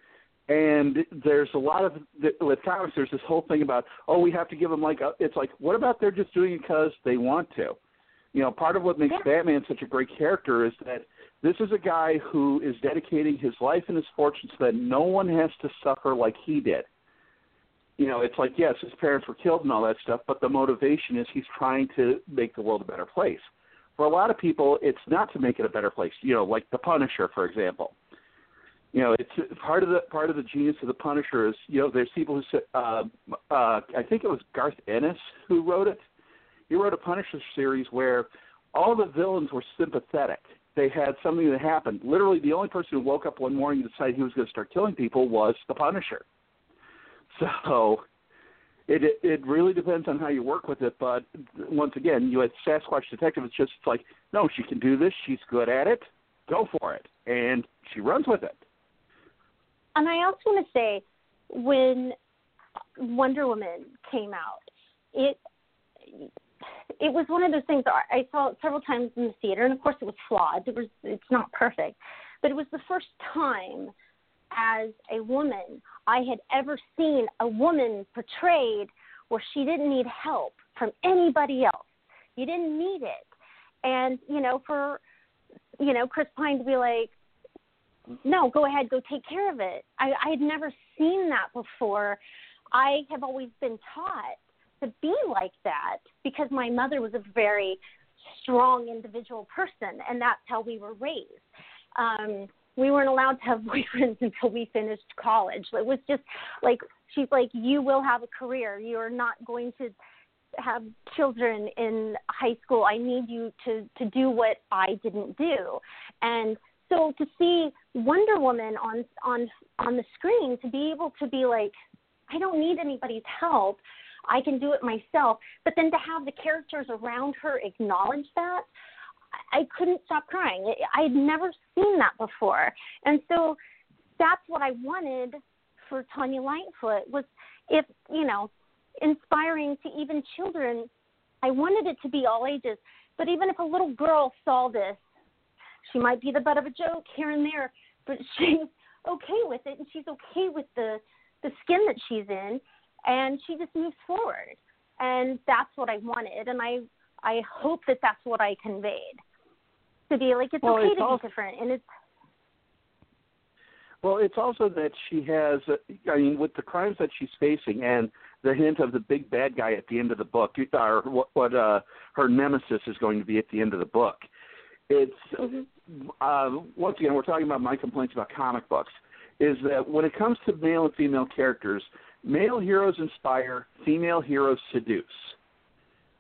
And there's a lot of with comics. There's this whole thing about oh we have to give them like a, it's like what about they're just doing it because they want to. You know, part of what makes Yeah. Batman such a great character is that this is a guy who is dedicating his life and his fortune so that no one has to suffer like he did. You know, it's like yes, his parents were killed and all that stuff, but the motivation is he's trying to make the world a better place. For a lot of people, it's not to make it a better place. You know, like the Punisher, for example. You know, it's part of the part of the genius of the Punisher is you know there's people who say uh, uh, I think it was Garth Ennis who wrote it. He wrote a Punisher series where all the villains were sympathetic. They had something that happened. Literally, the only person who woke up one morning and decided he was going to start killing people was the Punisher. So it it, it really depends on how you work with it. But once again, you had Sasquatch Detective. It's just like, no, she can do this. She's good at it. Go for it, and she runs with it. and I also want to say, when Wonder Woman came out, it it was one of those things I saw it several times in the theater, and of course it was flawed. It was it's not perfect, but it was the first time as a woman I had ever seen a woman portrayed where she didn't need help from anybody else. You didn't need it, and you know for you know Chris Pine to be like, no, go ahead, go take care of it. I, I had never seen that before. I have always been taught to be like that because my mother was a very strong individual person, and that's how we were raised. Um, we weren't allowed to have <laughs> boyfriends until we finished college. It was just like she's like, you will have a career. You're not going to have children in high school. I need you to to do what I didn't do, and so to see Wonder Woman on on on the screen, to be able to be like, I don't need anybody's help. I can do it myself. But then to have the characters around her acknowledge that, I couldn't stop crying. I had never seen that before, and so that's what I wanted for Tanya Lightfoot was if you know inspiring to even children. I wanted it to be all ages, but even if a little girl saw this, she might be the butt of a joke here and there, but <laughs> she's okay with it, and she's okay with the the skin that she's in, and she just moves forward. And that's what I wanted, and I I hope that that's what I conveyed to be like it's Well, okay it's to also- be different, and it's Well, it's also that she has, uh, I mean, with the crimes that she's facing and the hint of the big bad guy at the end of the book, or what, what uh, her nemesis is going to be at the end of the book. It's, uh, once again, we're talking about my complaints about comic books, is that when it comes to male and female characters, male heroes inspire, female heroes seduce.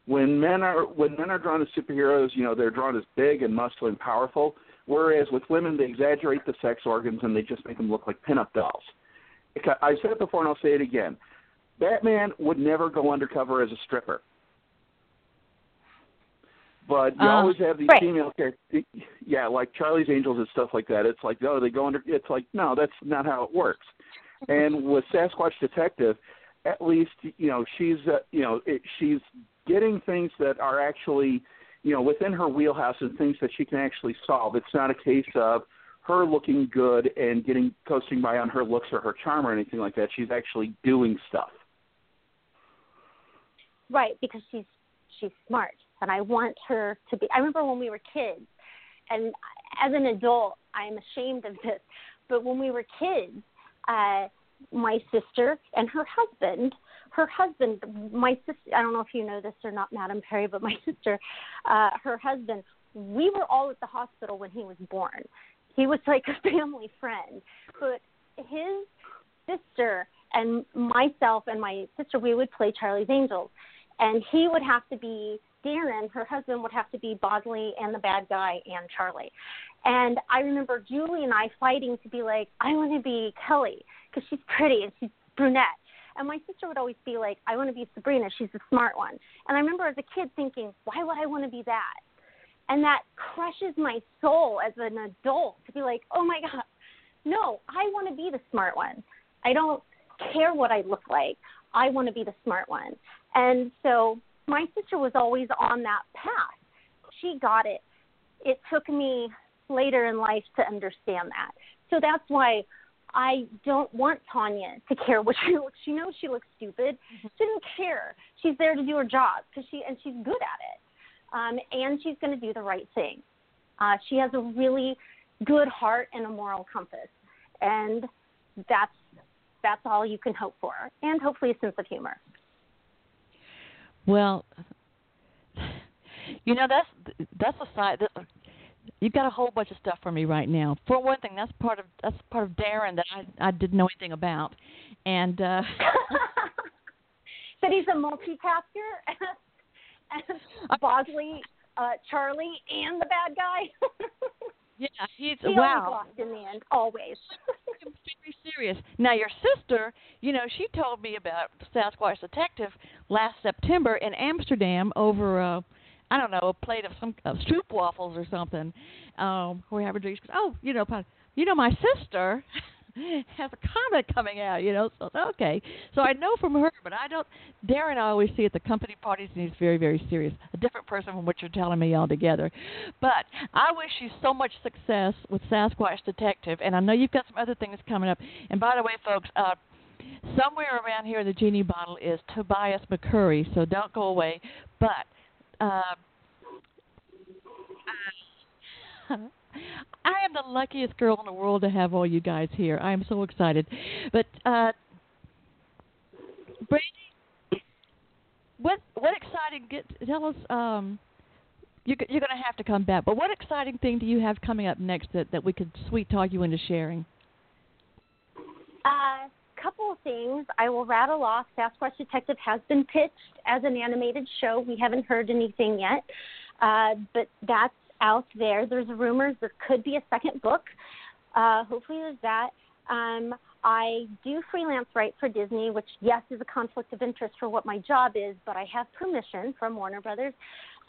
When men are when men are drawn as superheroes, you know they're drawn as big and muscular and powerful. Whereas with women, they exaggerate the sex organs and they just make them look like pinup dolls. I've said it before and I'll say it again. Batman would never go undercover as a stripper. But you Um, always have these right. female characters, yeah, like Charlie's Angels and stuff like that. It's like, oh, they go under. It's like, no, that's not how it works. And with Sasquatch Detective, at least you know she's uh, you know it, she's getting things that are actually you know within her wheelhouse and things that she can actually solve. It's not a case of her looking good and getting coasting by on her looks or her charm or anything like that. She's actually doing stuff. Right, because she's she's smart, and I want her to be. I remember when we were kids, and as an adult, I'm ashamed of this, but when we were kids, uh, my sister and her husband. Her husband my sister i don't know if you know this or not Madame Perry but my <laughs> sister uh her husband we were all at the hospital when he was born. He was like a <laughs> family friend. But his sister and myself and my sister we would play charlie's angels. And he would have to be Darren, her husband would have to be Bosley and the bad guy and Charlie. And I remember Julie and I fighting to be like, I want to be Kelly because she's pretty and she's brunette. And my sister would always be like, I want to be Sabrina. She's the smart one. And I remember as a kid thinking, why would I want to be that? And that crushes my soul as an adult to be like, oh my God, no, I want to be the smart one. I don't care what I look like. I want to be the smart one. And so my sister was always on that path. She got it. It took me later in life to understand that. So that's why I don't want Tanya to care what she looks. She knows she looks stupid. Mm-hmm. She doesn't care. She's there to do her job because she and she's good at it. Um, and she's going to do the right thing. Uh, she has a really good heart and a moral compass, and that's that's all you can hope for, and hopefully a sense of humor. Well, <sighs> you know that's that's a side that you've got a whole bunch of stuff for me right now. For one thing, that's part of that's part of Darren that I I didn't know anything about, and uh <laughs> that he's a multitasker, <laughs> and Bosley, uh, Charlie, and the bad guy. <laughs> yeah, he's he wow. lost in the end, always. very serious. Now your sister, you know, she told me about Sasquatch Detective last September in Amsterdam over uh I don't know, a plate of some of stroop waffles or something. Um, we're having drinks. Oh, you know, you know, my sister <laughs> has a comic coming out. You know, so okay. So I know from her, but I don't. Darren, I always see at the company parties, and he's very, very serious. A different person from what you're telling me altogether. But I wish you so much success with Sasquatch Detective, and I know you've got some other things coming up. And by the way, folks. uh somewhere around here the genie bottle is Tobias McCurry, so don't go away. But uh, <laughs> I am the luckiest girl in the world to have all you guys here. I am so excited. But uh, Brandee, what what exciting? Get tell us. Um, you, you're going to have to come back. But what exciting thing do you have coming up next that that we could sweet talk you into sharing? Uh, couple of things. I will rattle off. Sasquatch Detective has been pitched as an animated show. We haven't heard anything yet, uh, but that's out there. There's rumors there could be a second book. Uh, hopefully, there's that. Um, I do freelance write for Disney, which yes is a conflict of interest for what my job is, but I have permission from Warner Brothers.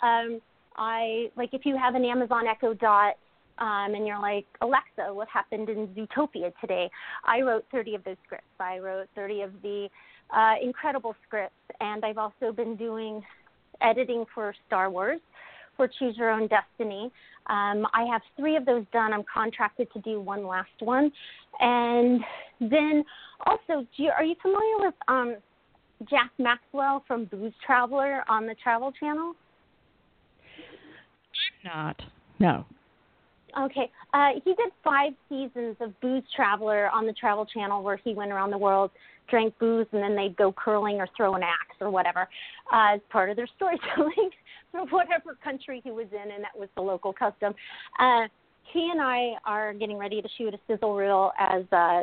Um, I like if you have an Amazon Echo Dot um, and you're like, Alexa, what happened in Zootopia today? I wrote 30 of those scripts. I wrote 30 of the uh, incredible scripts, and I've also been doing editing for Star Wars for Choose Your Own Destiny. Um, I have three of those done. I'm contracted to do one last one. And then also, you, are you familiar with um, Jack Maxwell from Booze Traveler on the Travel Channel? I'm not. No. Okay. Uh, he did five seasons of Booze Traveler on the Travel Channel where he went around the world, drank booze, and then they'd go curling or throw an axe or whatever uh, as part of their <laughs> storytelling for whatever country he was in, and that was the local custom. Uh, he and I are getting ready to shoot a sizzle reel as uh,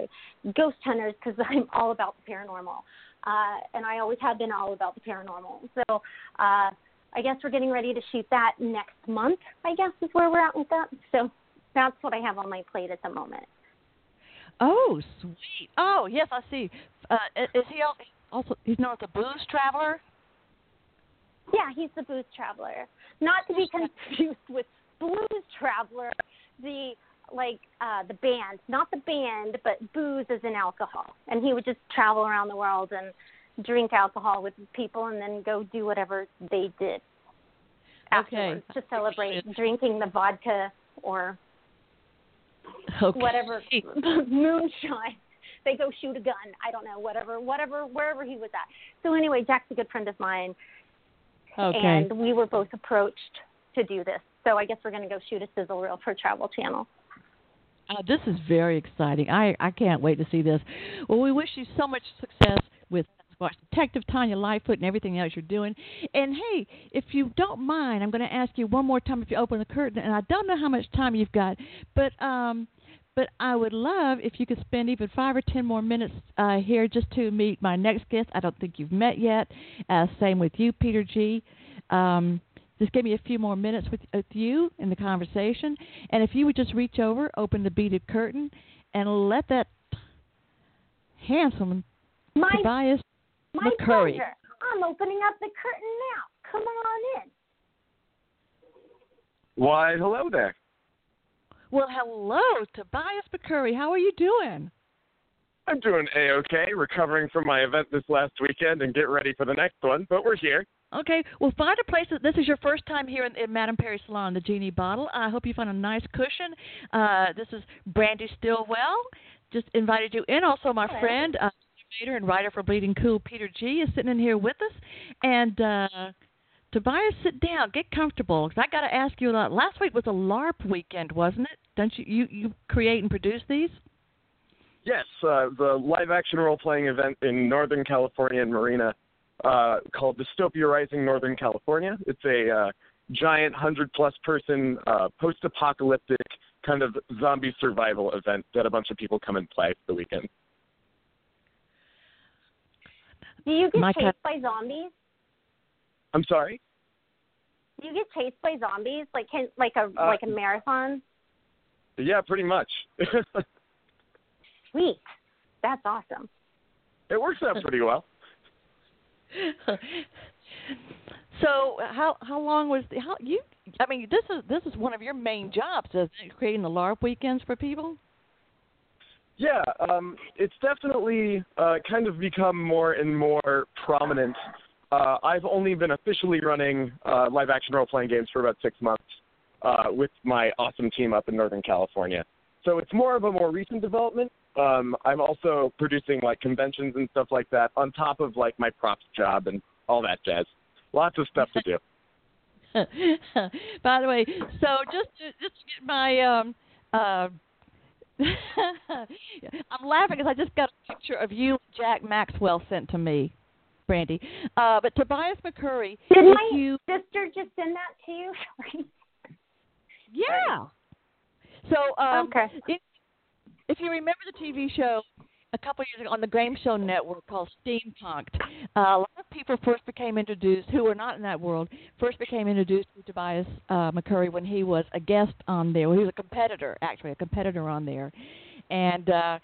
ghost hunters because <laughs> I'm all about the paranormal. Uh, and I always have been all about the paranormal. So uh, I guess we're getting ready to shoot that next month. I guess is where we're at with that. So that's what I have on my plate at the moment. Oh, sweet. Oh, yes, I see. Uh, is he also he's known as the booze traveler? Yeah, he's the booze traveler. Not to be confused with blues traveler, the like uh the band, not the band, but booze as in alcohol. And he would just travel around the world and drink alcohol with people and then go do whatever they did afterwards okay. to celebrate drinking the vodka or okay. whatever <laughs> moonshine. They go shoot a gun. I don't know, whatever, whatever, wherever he was at. So anyway, Jack's a good friend of mine, okay. and we were both approached to do this. So I guess we're going to go shoot a sizzle reel for Travel Channel. Uh, this is very exciting. I I can't wait to see this. Well, we wish you so much success with Sasquatch Detective Tanya Lightfoot and everything else you're doing. And hey, if you don't mind, I'm going to ask you one more time if you open the curtain. And I don't know how much time you've got, but um, but I would love if you could spend even five or ten more minutes uh, here just to meet my next guest. I don't think you've met yet. Uh, same with you, Peter G. Um, just give me a few more minutes with, with you in the conversation. And if you would just reach over, open the beaded curtain, and let that handsome My, Tobias my McCurry. pleasure. I'm opening up the curtain now. Come on in. Why, hello there. Well, hello, Tobias McCurry. How are you doing? I'm doing a-okay, recovering from my event this last weekend and get ready for the next one, but we're here. Okay, well, find a place. That, this is your first time here in, in Madame Perry Salon, the Genie Bottle. I hope you find a nice cushion. Uh, this is Brandee Stilwell. Just invited you in. Also, my Hello. friend, uh, animator and writer for Bleeding Cool, Peter G, is sitting in here with us. And uh, Tobias, sit down, get comfortable. 'cause I got to ask you a lot. Last week was a LARP weekend, wasn't it? Don't you you you create and produce these? Yes, uh, the live action role playing event in Northern California and Marina uh, called Dystopia Rising Northern California. It's a uh, giant 100 plus person uh, post apocalyptic kind of zombie survival event that a bunch of people come and play for the weekend. Do you get My chased cat- by zombies? I'm sorry? Do you get chased by zombies like can, like a Uh, like a marathon? Yeah, pretty much. <laughs> Sweet. That's awesome. It works out pretty well. <laughs> so how how long was the, how you? I mean, this is this is one of your main jobs, is creating the LARP weekends for people. Yeah, um, it's definitely uh, kind of become more and more prominent. Uh, I've only been officially running uh, live action role playing games for about six months uh, with my awesome team up in Northern California. So it's more of a more recent development. Um, I'm also producing like conventions and stuff like that on top of like my props job and all that jazz. Lots of stuff to do. <laughs> <laughs> By the way, so just to, just to get my um uh I'm laughing because I just got a picture of you and Jack Maxwell sent to me, Brandee. Uh but Tobias McCurry, Did my you sister just send that to you? Yeah. So um Okay. if, if you remember the TV show a couple years ago on the Game Show Network called Steampunk'd, uh, a lot of people first became introduced who were not in that world first became introduced to Tobias uh, McCurry when he was a guest on there. Well, he was a competitor, actually, a competitor on there, and uh,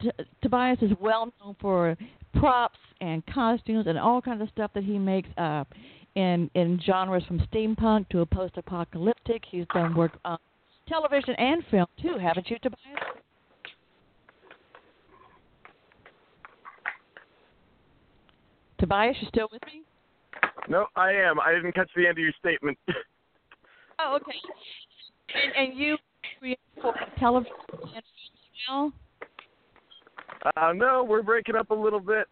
T- Tobias is well known for props and costumes and all kinds of stuff that he makes. Uh, in in genres from steampunk to a post-apocalyptic. He's done work on television and film too, haven't you, Tobias? Tobias, you still with me? No, I am. I didn't catch the end of your statement. <laughs> Oh, okay. And and you create for television as well? uh, no, we're breaking up a little bit.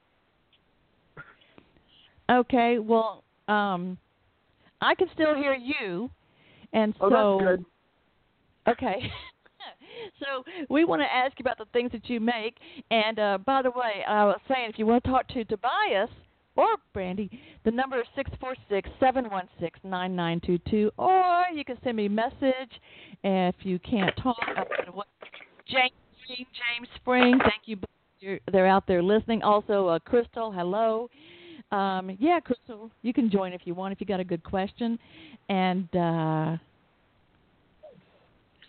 Okay, well, um, I can still hear you, and so. Oh, that's good. Okay. <laughs> so we want to ask you about the things that you make. And uh, by the way, I was saying if you want to talk to Tobias or Brandee, the number is six four six seven one six nine nine two two, or you can send me a message if you can't talk. James Spring, James Spring, thank you. You're, they're out there listening. Also, uh, Crystal, hello. Um, yeah, Crystal, you can join if you want if you got a good question. And uh,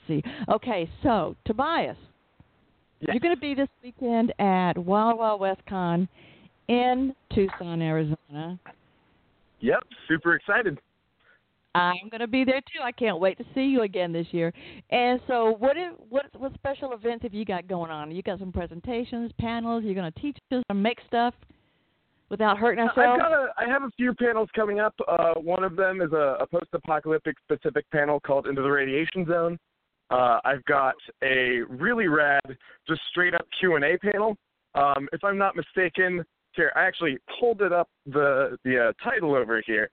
see. Okay, so Tobias, Yes. you're going to be this weekend at Wild Wild West Con in Tucson, Arizona. Yep, super excited. I'm going to be there too. I can't wait to see you again this year. And so, what if, what what special events have you got going on? You got some presentations, panels. You're going to teach us or make stuff without hurting ourselves. I've got a, I have a few panels coming up. Uh, one of them is a, a post-apocalyptic specific panel called Into the Radiation Zone. Uh, I've got a really rad, just straight up Q and A panel. Um, if I'm not mistaken, here I actually pulled it up the the uh, title over here.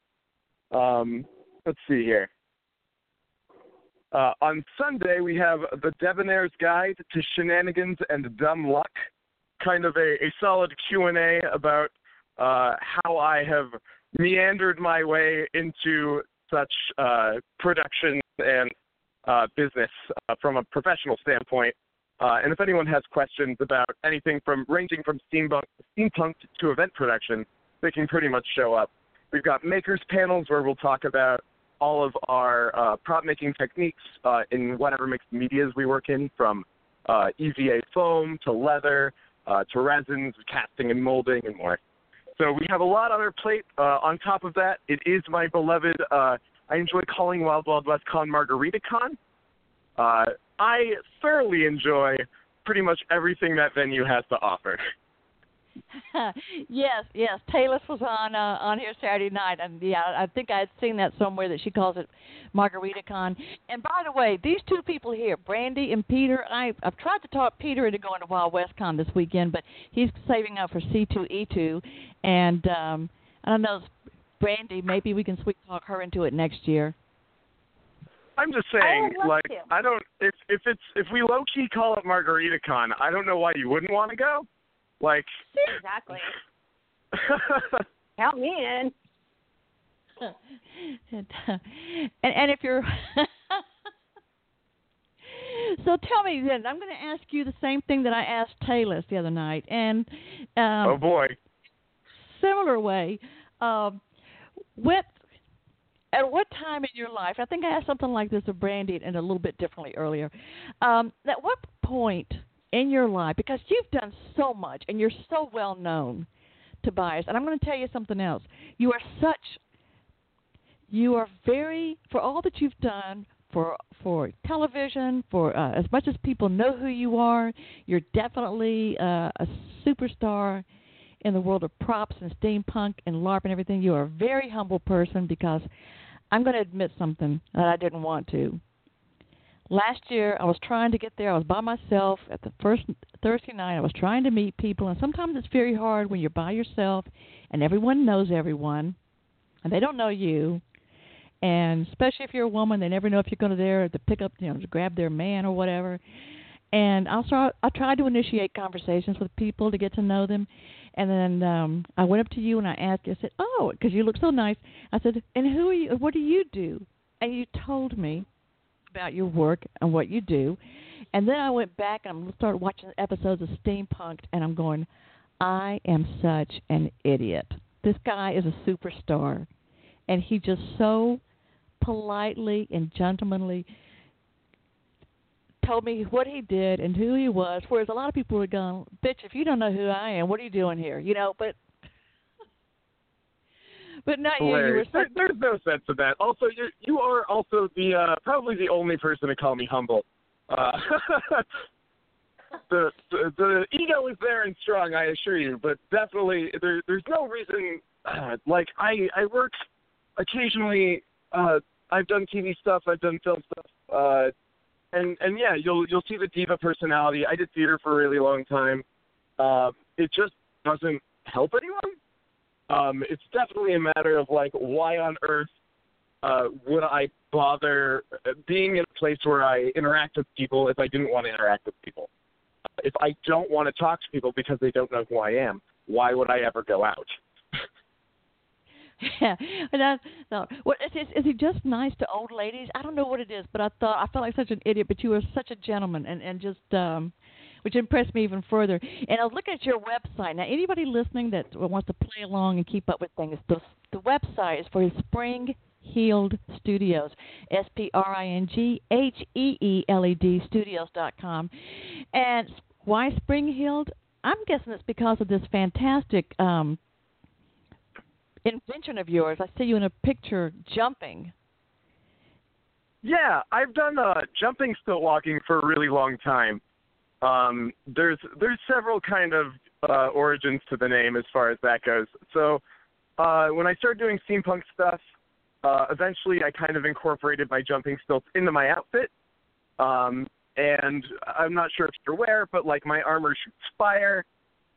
Um, let's see here. Uh, on Sunday, we have the Debonair's Guide to Shenanigans and Dumb Luck, kind of a, a solid Q&A about uh, how I have meandered my way into such uh, production and uh, business uh, from a professional standpoint. Uh, and if anyone has questions about anything from ranging from steampunk, steampunk to event production, they can pretty much show up. We've got makers panels where we'll talk about all of our uh, prop making techniques uh, in whatever mixed medias we work in, from uh, EVA foam to leather uh, to resins, casting and molding, and more. So we have a lot on our plate. Uh, on top of that, it is my beloved. Uh, I enjoy calling Wild Wild West Con Margarita Con. I thoroughly enjoy pretty much everything that venue has to offer. <laughs> yes, yes. Taylor was on uh, on here Saturday night, and yeah, I think I had seen that somewhere that she calls it Margarita Con. And by the way, these two people here, Brandee and Peter, I I've tried to talk Peter into going to Wild West Con this weekend, but he's saving up for C2E2, and um, I don't know, Brandee. Maybe we can sweet talk her into it next year. I'm just saying, I like, to. I don't. If if it's if we low key call it Margarita Con, I don't know why you wouldn't want to go. Like, Exactly. <laughs> Count me in. <laughs> and, and if you're <laughs> so tell me then i'm going to ask you the same thing that i asked taylor the other night and um oh boy, similar way um what at what time in your life i think i asked something like this of Brandee and a little bit differently earlier um at what point in your life because you've done so much and you're so well known Tobias and i'm going to tell you something else. You are such you are very for all that you've done for for television for uh, as much as people know who you are you're definitely uh, a superstar in the world of props and steampunk and larp and everything you are a very humble person because i'm going to admit something that i didn't want to. Last year i was trying to get there. I was by myself at the first thursday night. I was trying to meet people and sometimes it's very hard when you're by yourself and everyone knows everyone and they don't know you. And especially if you're a woman, they never know if you're going to there to pick up, you know, to grab their man or whatever. And I start, I tried to initiate conversations with people to get to know them, and then um I went up to you and I asked you. I said, "Oh, because you look so nice." I said, "And who are you? What do you do?" And you told me about your work and what you do. And then I went back and I started watching episodes of Steampunk'd, and I'm going, I am such an idiot. This guy is a superstar, and he just so politely and gentlemanly told me what he did and who he was. Whereas a lot of people would go, "Bitch, if you don't know who I am, what are you doing here?" You know, but. <laughs> But not you. You were hilarious. There, there's no sense of that. Also, you you are also the uh, probably the only person to call me humble. Uh, <laughs> the, the the ego is there and strong, I assure you, but definitely there there's no reason. Uh, like I I work occasionally. Uh, I've done TV stuff. I've done film stuff. Uh, and and yeah, you'll you'll see the diva personality. I did theater for a really long time. Uh, it just doesn't help anyone. Um, it's definitely a matter of like, why on earth uh, would I bother being in a place where I interact with people if I didn't want to interact with people? If I don't want to talk to people because they don't know who I am, why would I ever go out? Yeah, <laughs> and I no. What is, is is he just nice to old ladies? I don't know what it is, but I thought I felt like such an idiot. But you were such a gentleman, and and just um, which impressed me even further. And I was looking at your website. Now, anybody listening that wants to play along and keep up with things, the the website is for Spring Heeled Studios, S P R I N G H E E L E D Studios dot com. And why Spring Healed? I'm guessing it's because of this fantastic um, invention of yours. I see you in a picture jumping. Yeah, I've done uh, jumping stilt walking for a really long time. Um, there's there's several kind of uh, origins to the name as far as that goes. So uh, when I started doing steampunk stuff, uh, eventually I kind of incorporated my jumping stilts into my outfit. Um, and I'm not sure if you're aware, but like my armor shoots fire,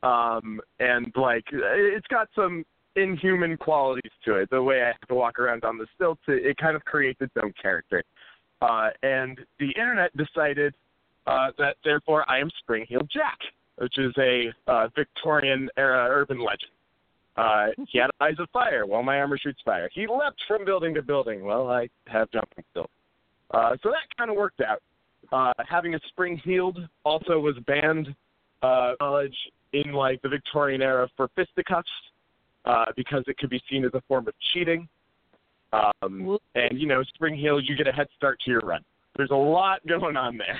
um, and like it's got some inhuman qualities to it. The way I have to walk around on the stilts, it, it kind of creates its own character. uh, and the internet decided uh, that therefore I am Spring Heeled Jack, which is a uh, Victorian era urban legend. Uh, he had eyes of fire. Well, my armor shoots fire. He leapt from building to building. Well, I have jumping skills. Uh, so that kind of worked out. Uh, having a spring heeled also was banned uh, college in like the Victorian era for fisticuffs uh, because it could be seen as a form of cheating. Um, and you know, spring heel, you get a head start to your run. There's a lot going on there.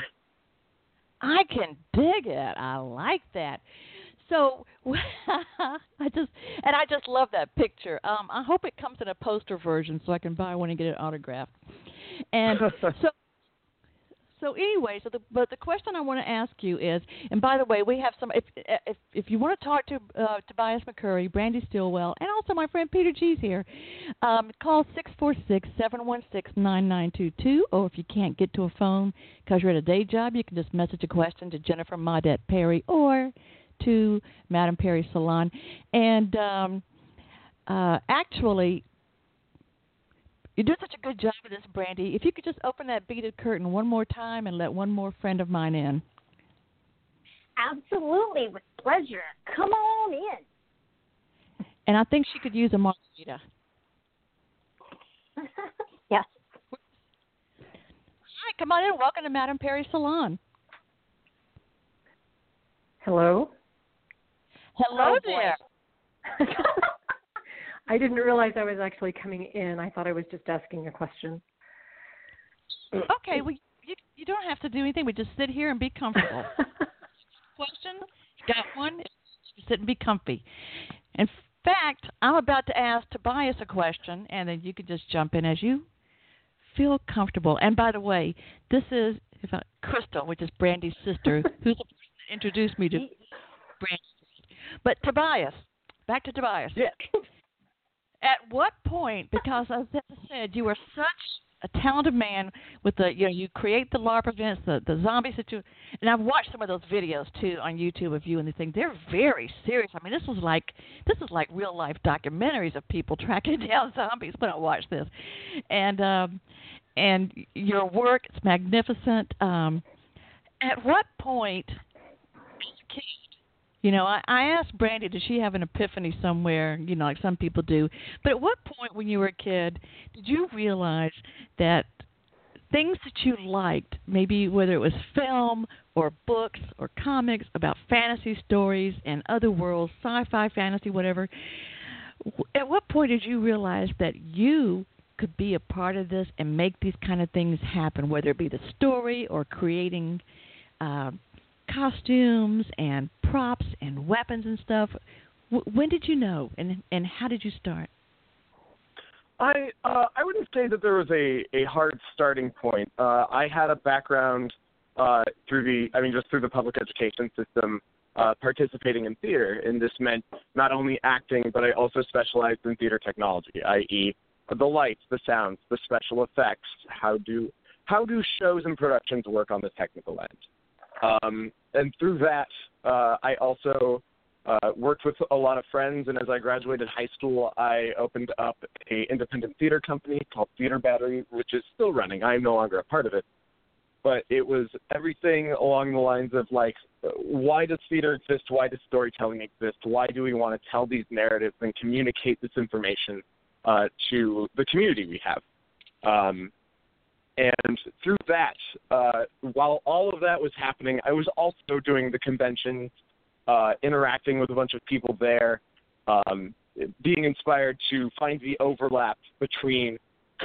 I can dig it. I like that. So <laughs> I just and I just love that picture. Um, I hope it comes in a poster version so I can buy one and get it autographed. And <laughs> so so anyway, so the but the question I want to ask you is, and by the way, we have some. If if if you want to talk to uh, Tobias McCurry, Brandee Stilwell, and also my friend Peter G's here, um, call six four six seven one six nine nine two two. Or if you can't get to a phone because you're at a day job, you can just message a question to Jennifer Maudette Perry or to Madame Perry Salon. And um, uh, actually, you do such a good job of this, Brandee. If you could just open that beaded curtain one more time and let one more friend of mine in. Absolutely, with pleasure. Come on in. And I think she could use a margarita. <laughs> yes. Hi, come on in. Welcome to Madame Perry Salon. Hello. Hello oh, there. <laughs> I didn't realize I was actually coming in. I thought I was just asking a question. Okay, well, you you don't have to do anything. We just sit here and be comfortable. <laughs> question? Got one? Sit and be comfy. In fact, I'm about to ask Tobias a question, and then you can just jump in as you feel comfortable. And by the way, this is if I, Crystal, which is Brandee's sister, <laughs> who's the person that introduced me to Brandy. But Tobias, back to Tobias. Yeah. At what point, because as I said, you are such a talented man with the you know you create the LARP events, the the zombie situation, and I've watched some of those videos too on YouTube of you and the thing. They're very serious. I mean, this was like this is like real life documentaries of people tracking <laughs> down zombies when I watch this, and um, and your work is magnificent. Um, at what point, you know, I, I asked Brandee, did she have an epiphany somewhere? You know, like some people do. But at what point, when you were a kid, did you realize that things that you liked, maybe whether it was film or books or comics about fantasy stories and other worlds, sci-fi, fantasy, whatever. At what point did you realize that you could be a part of this and make these kind of things happen, whether it be the story or creating uh, costumes and props and weapons and stuff. When did you know, and and how did you start? I uh, I wouldn't say that there was a a hard starting point. Uh, I had a background uh, through the I mean just through the public education system. Uh, participating in theater, and this meant not only acting, but I also specialized in theater technology, i.e., the lights, the sounds, the special effects. How do how do shows and productions work on the technical end? Um, and through that, uh, I also uh, worked with a lot of friends. And as I graduated high school, I opened up a independent theater company called Theater Battery, which is still running. I am no longer a part of it. But it was everything along the lines of like, why does theater exist? Why does storytelling exist? Why do we want to tell these narratives and communicate this information uh, to the community we have? Um, and through that, uh, while all of that was happening, I was also doing the convention, uh, interacting with a bunch of people there, um, being inspired to find the overlap between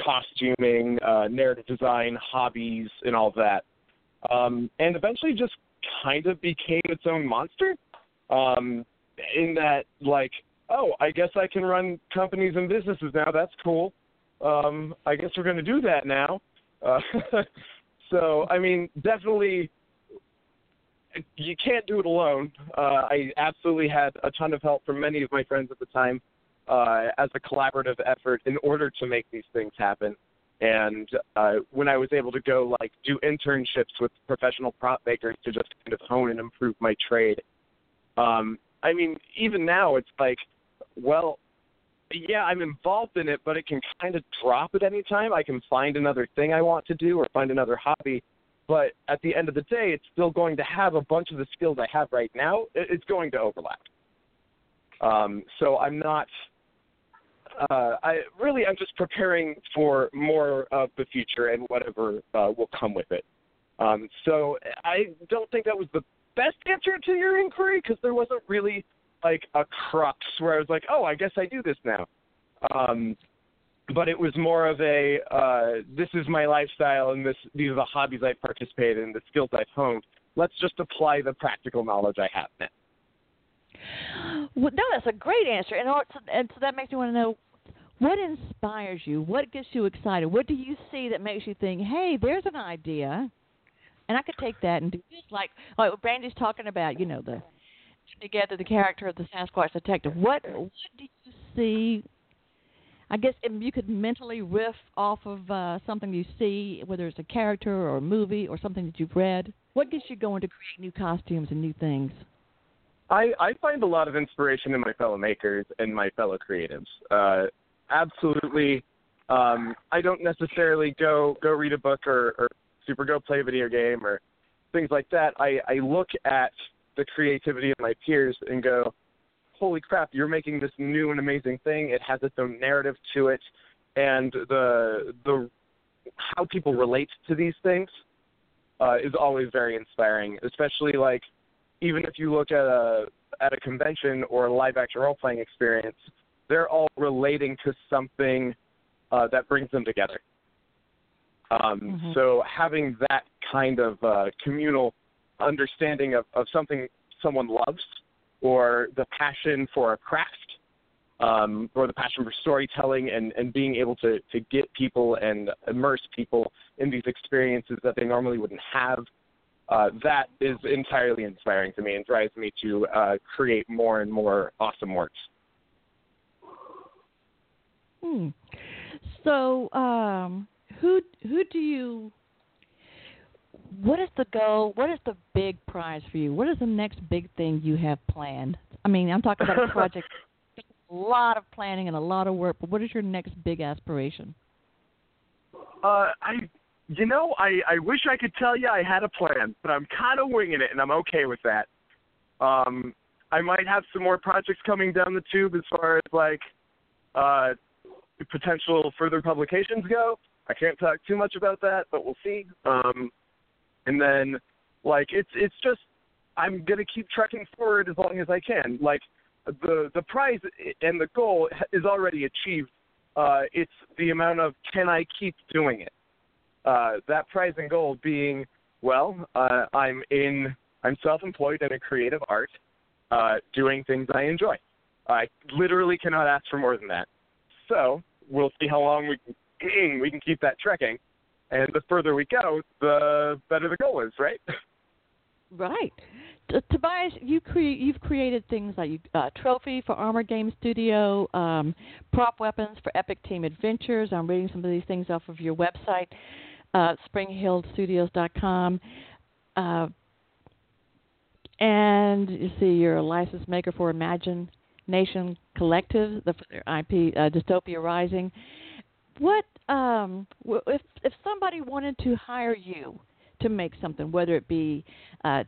costuming, uh, narrative design, hobbies, and all that. Um, and eventually just kind of became its own monster. Um, in that, like, oh, I guess I can run companies and businesses now. That's cool. Um, I guess we're going to do that now. Uh, <laughs> so, I mean, definitely, you can't do it alone. Uh, I absolutely had a ton of help from many of my friends at the time uh, as a collaborative effort in order to make these things happen. And uh, when I was able to go like do internships with professional prop makers to just kind of hone and improve my trade, um, I mean, even now it's like, well, yeah, I'm involved in it, but it can kind of drop at any time. I can find another thing I want to do or find another hobby. But at the end of the day, it's still going to have a bunch of the skills I have right now. It's going to overlap. Um, so I'm not. Uh, I really I'm just preparing for more of the future and whatever uh, will come with it. Um, so I don't think that was the best answer to your inquiry because there wasn't really like a crux where I was like, oh, I guess I do this now. Um, but it was more of a uh, this is my lifestyle and this these are the hobbies I participate in, the skills I've honed. Let's just apply the practical knowledge I have now. Well, no, that's a great answer, and and so that makes me want to know what inspires you, what gets you excited, what do you see that makes you think, hey, there's an idea, and I could take that and do this. Like, like Brandee's talking about, you know, the together the character of the Sasquatch detective. What what do you see? I guess if you could mentally riff off of uh, something you see, whether it's a character or a movie or something that you've read. What gets you going to create new costumes and new things? I, I find a lot of inspiration in my fellow makers and my fellow creatives. Uh, absolutely. Um, I don't necessarily go go read a book or, or super go play a video game or things like that. I, I look at the creativity of my peers and go, holy crap, you're making this new and amazing thing. It has its own narrative to it, and the the how people relate to these things uh, is always very inspiring. Especially like even if you look at a at a convention or a live action role playing experience, they're all relating to something uh, that brings them together. Um, mm-hmm. So having that kind of uh, communal understanding of, of something someone loves or the passion for a craft um, or the passion for storytelling and, and being able to, to get people and immerse people in these experiences that they normally wouldn't have, uh, that is entirely inspiring to me and drives me to uh, create more and more awesome works. Hmm. So, um, who who do you what is the goal? What is the big prize for you? What is the next big thing you have planned? I mean, I'm talking about a <laughs> project, a lot of planning and a lot of work, but what is your next big aspiration? Uh, I, you know, I I wish I could tell you I had a plan, but I'm kind of winging it, and I'm okay with that. Um, I might have some more projects coming down the tube as far as like uh, potential further publications go. I can't talk too much about that, but we'll see. Um, and then like it's it's just I'm gonna keep trekking forward as long as I can. Like the the prize and the goal is already achieved. Uh, it's the amount of can I keep doing it. Uh, that prize and goal being well, uh, I'm in I'm self-employed in a creative art, uh, doing things I enjoy. I literally cannot ask for more than that. So we'll see how long we can, <clears throat> we can keep that trekking. And the further we go, the better the goal is, right? <laughs> Right. T- Tobias, you cre- you've created things like uh, Trophy for Armor Game Studio, um, prop weapons for Epic Team Adventures. I'm reading some of these things off of your website, uh, springheeledstudios.com. Uh, and you see, you're a license maker for Imagine Nation Collective, the IP uh, Dystopia Rising. What um, if if somebody wanted to hire you to make something, whether it be a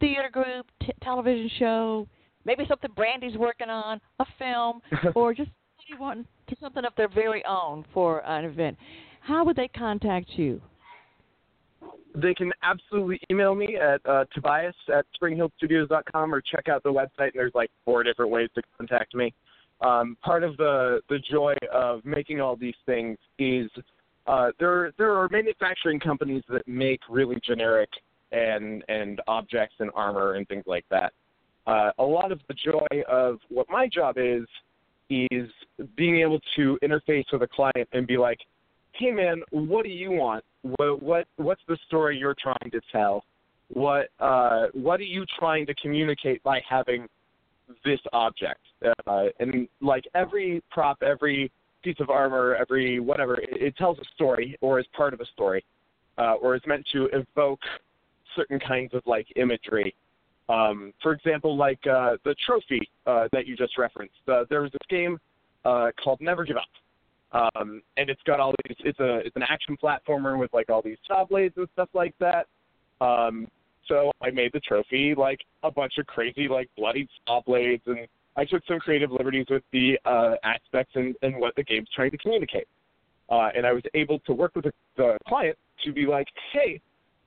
theater group, t- television show, maybe something Brandee's working on, a film, <laughs> or just somebody wanting to something of their very own for an event, how would they contact you? They can absolutely email me at uh, Tobias at springheeledstudios.com or check out the website, and there's like four different ways to contact me um, part of the the joy of making all these things is uh, there there are manufacturing companies that make really generic and and objects and armor and things like that. Uh, a lot of the joy of what my job is is being able to interface with a client and be like, "Hey, man, what do you want? What what what's the story you're trying to tell? What uh, what are you trying to communicate by having this object. Uh, and like every prop, every piece of armor, every whatever, it, it tells a story or is part of a story, uh, or is meant to evoke certain kinds of like imagery. Um, for example, like uh, the trophy uh, that you just referenced. Uh, there was this game uh, called Never Give Up. Um, and it's got all these. It's a it's an action platformer with like all these saw blades and stuff like that. Um, so I made the trophy like a bunch of crazy like bloodied saw blades, and I took some creative liberties with the uh, aspects and, and what the game's trying to communicate. Uh, and I was able to work with the, the client to be like, hey,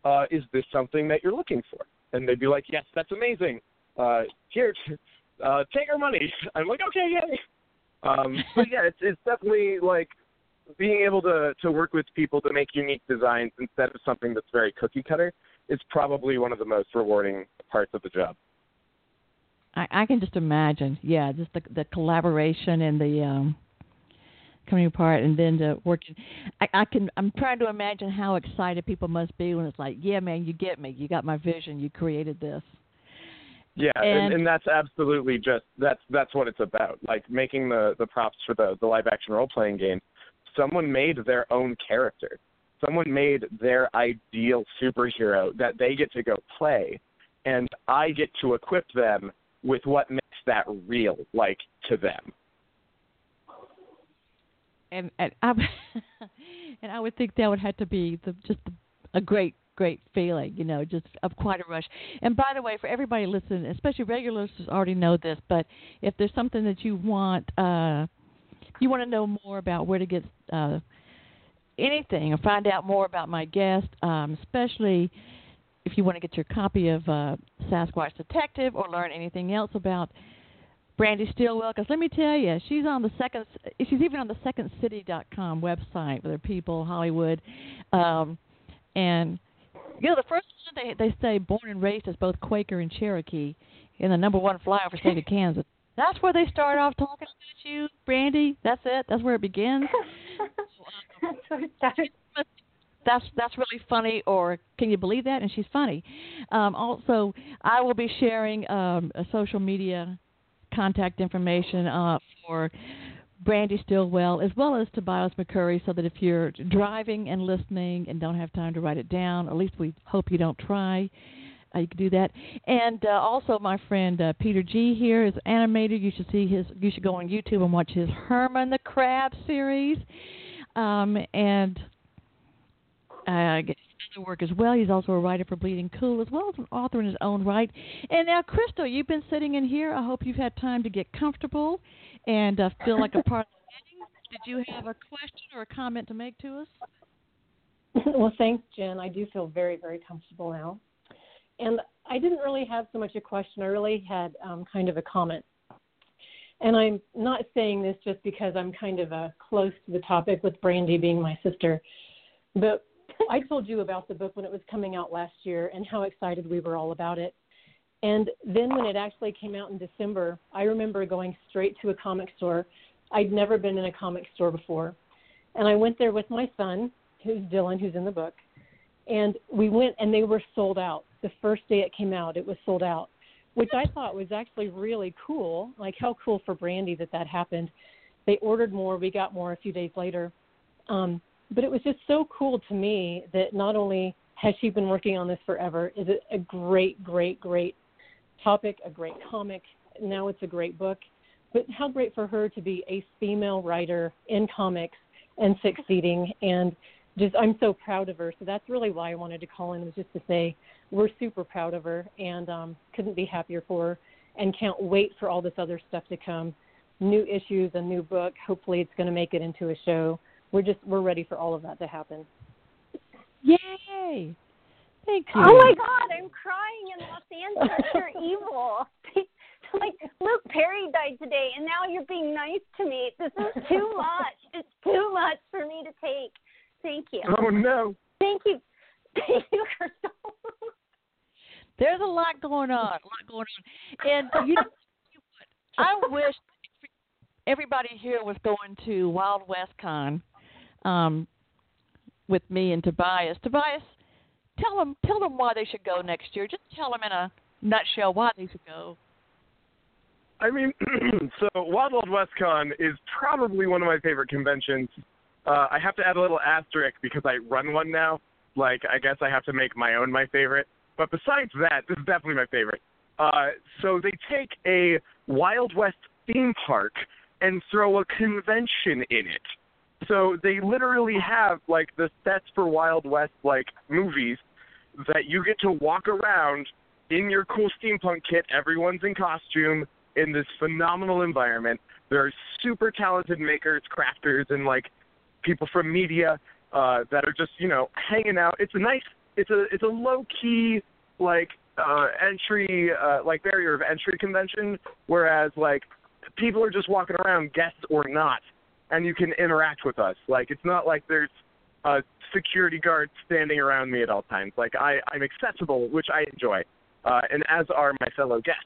uh, is this something that you're looking for? And they'd be like, yes, that's amazing. Uh, here, uh, take our money. <laughs> I'm like, okay, yay. Um, but yeah, it's it's definitely like being able to to work with people to make unique designs instead of something that's very cookie cutter is probably one of the most rewarding parts of the job. I, I can just imagine. Yeah, just the the collaboration and the um coming apart and then the working I, I can I'm trying to imagine how excited people must be when it's like, Yeah man, you get me, you got my vision, you created this. Yeah, And- and, and that's absolutely just that's that's what it's about. Like making the the props for the the live action role playing game. Someone made their own character. Someone made their ideal superhero that they get to go play, and I get to equip them with what makes that real, like to them. and and I <laughs> and I would think that would have to be the just a great great feeling, you know, just of quite a rush. And by the way, for everybody listening, especially regular listeners already know this, but if there's something that you want uh you want to know more about where to get uh anything or find out more about my guest, um especially if you want to get your copy of uh Sasquatch Detective or learn anything else about Brandee Stilwell, because let me tell you, she's on the second. She's even on the secondcity.com website with her people, Hollywood, um, and you know the first one they they say born and raised as both Quaker and Cherokee in the number one flyover state of Kansas. That's where they start off talking about you, Brandee. That's it. That's where it begins. <laughs> That's what it started. that's that's really funny or can you believe that and she's funny um, also i will be sharing um, a social media contact information uh, for brandee stilwell as well as tobias mccurry so that if you're driving and listening and don't have time to write it down at least we hope you don't try you can do that and uh, also my friend uh, peter g here is animator you should see his you should go on youtube and watch his herman the crab series um, and uh, other work as well. He's also a writer for Bleeding Cool, as well as an author in his own right. And now, Crystal, you've been sitting in here. I hope you've had time to get comfortable and uh, feel like a part of the meeting. Did you have a question or a comment to make to us? <laughs> well, thanks, Jen. I do feel very, very comfortable now. And I didn't really have so much a question. I really had um, kind of a comment. And I'm not saying this just because I'm kind of uh, close to the topic with Brandee being my sister, but I told you about the book when it was coming out last year and how excited we were all about it. And then when it actually came out in December, I remember going straight to a comic store. I'd never been in a comic store before. And I went there with my son, who's Dylan, who's in the book. And we went and they were sold out. The first day it came out, it was sold out, which I thought was actually really cool. Like, how cool for Brandee that that happened. They ordered more, we got more a few days later. Um, but it was just so cool to me that not only has she been working on this forever, is it a great, great, great topic, a great comic. Now it's a great book. But how great for her to be a female writer in comics and succeeding. And just, I'm so proud of her. So that's really why I wanted to call in, was just to say we're super proud of her and um, couldn't be happier for her and can't wait for all this other stuff to come. New issues, a new book. Hopefully, it's going to make it into a show we're just we're ready for all of that to happen. Yay! Thank you. Oh my God, I'm crying in Los Angeles. You're <laughs> evil. <laughs> like Luke Perry died today, and now you're being nice to me. This is too <laughs> much. It's too much for me to take. Thank you. Oh no. Thank you. <laughs> Thank you, Crystal. There's a lot going on, a lot going on, and you know, I wish everybody here was going to Wild West Con um, with me and Tobias. Tobias, tell them tell them why they should go next year. Just tell them in a nutshell why they should go. I mean, <clears throat> so Wild Wild West Con is probably one of my favorite conventions. Uh, I have to add a little asterisk because I run one now. Like, I guess I have to make my own my favorite. But besides that, this is definitely my favorite. Uh, so they take a Wild West theme park and throw a convention in it. So they literally have like the sets for Wild West like movies that you get to walk around in your cool steampunk kit. Everyone's in costume in this phenomenal environment. There are super talented makers, crafters, and like people from media uh, that are just you know hanging out. It's a nice, it's a it's a low key like uh, entry uh, like barrier of entry convention, whereas like people are just walking around, guests or not, and you can interact with us. Like it's not like there's a security guard standing around me at all times. Like I, I'm accessible, which I enjoy, uh, and as are my fellow guests.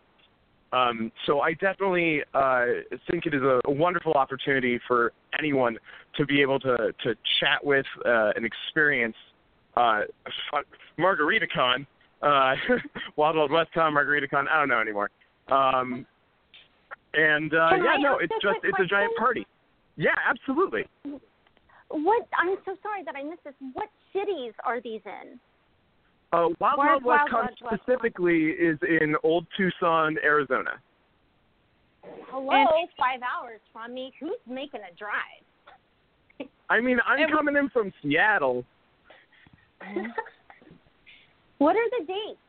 Um, so I definitely uh, think it is a, a wonderful opportunity for anyone to be able to to chat with uh, and experience uh, MargaritaCon, uh, <laughs> Wild Wild West Con, MargaritaCon. I don't know anymore. Um, and uh, Can yeah, I no, it's just it's a giant party. Yeah, absolutely. What? I'm so sorry that I missed this. What cities are these in? Uh, Wild Where's Wild West Wild Con Wild West specifically is in Old Tucson, Arizona. Hello, And- five hours from me. Who's making a drive? I mean, I'm And- coming in from Seattle. <laughs> what are the dates?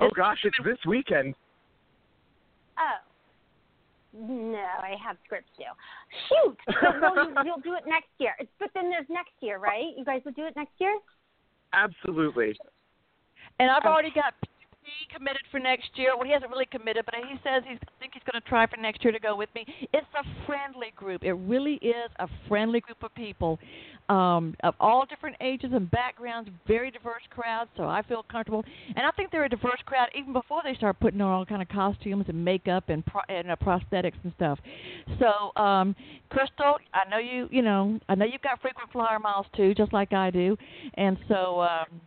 Oh gosh, it's this weekend. Oh. No, I have scripts due. Shoot! So well, you, you'll do it next year. It's, but then there's next year, right? You guys will do it next year? Absolutely. And I've already got he committed for next year. Well, he hasn't really committed, but he says he's I think he's going to try for next year to go with me. It's a friendly group. It really is a friendly group of people um, of all different ages and backgrounds, very diverse crowd. So I feel comfortable, and I think they're a diverse crowd even before they start putting on all kind of costumes and makeup and pro- and uh, prosthetics and stuff. So, um, Crystal, I know you. You know, I know you've got frequent flyer miles too, just like I do, and so. Um,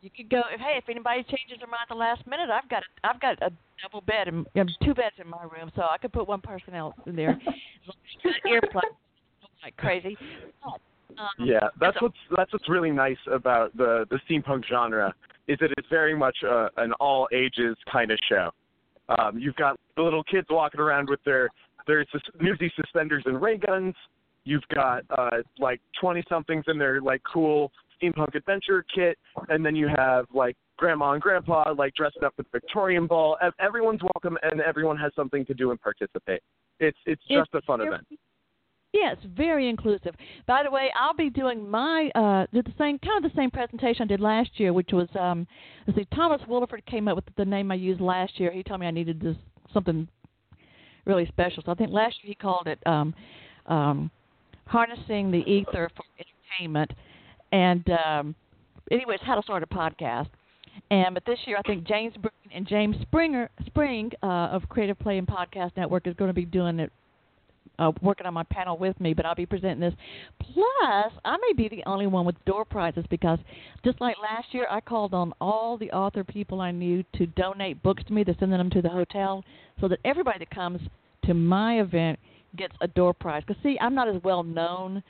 you could go. Hey, if anybody changes their mind at the last minute, I've got a, I've got a double bed and um, two beds in my room, so I could put one person else in there. <laughs> Earplugs like crazy. But, um, Yeah, that's so- what's that's what's really nice about the the steampunk genre is that it's very much uh, an all ages kind of show. Um, you've got the little kids walking around with their their newsy suspenders and ray guns. You've got uh, like twenty somethings in their like cool steampunk adventure kit, and then you have like grandma and grandpa like dressed up with Victorian ball. Ev- Everyone's welcome, and everyone has something to do and participate. It's it's just a fun event. Yes, very inclusive. By the way, I'll be doing my uh the same kind of the same presentation I did last year, which was um let's see, Thomas Williford came up with the name I used last year. He told me I needed this something really special. So I think last year he called it um um harnessing the ether for entertainment and um anyway, it's how to start a podcast. And but this year, I think James Breen and James Springer Spring uh, of Creative Play and Podcast Network is going to be doing it, uh, working on my panel with me. But I'll be presenting this. Plus, I may be the only one with door prizes because just like last year, I called on all the author people I knew to donate books to me. They're sending them to the hotel so that everybody that comes to my event gets a door prize. Because see, I'm not as well known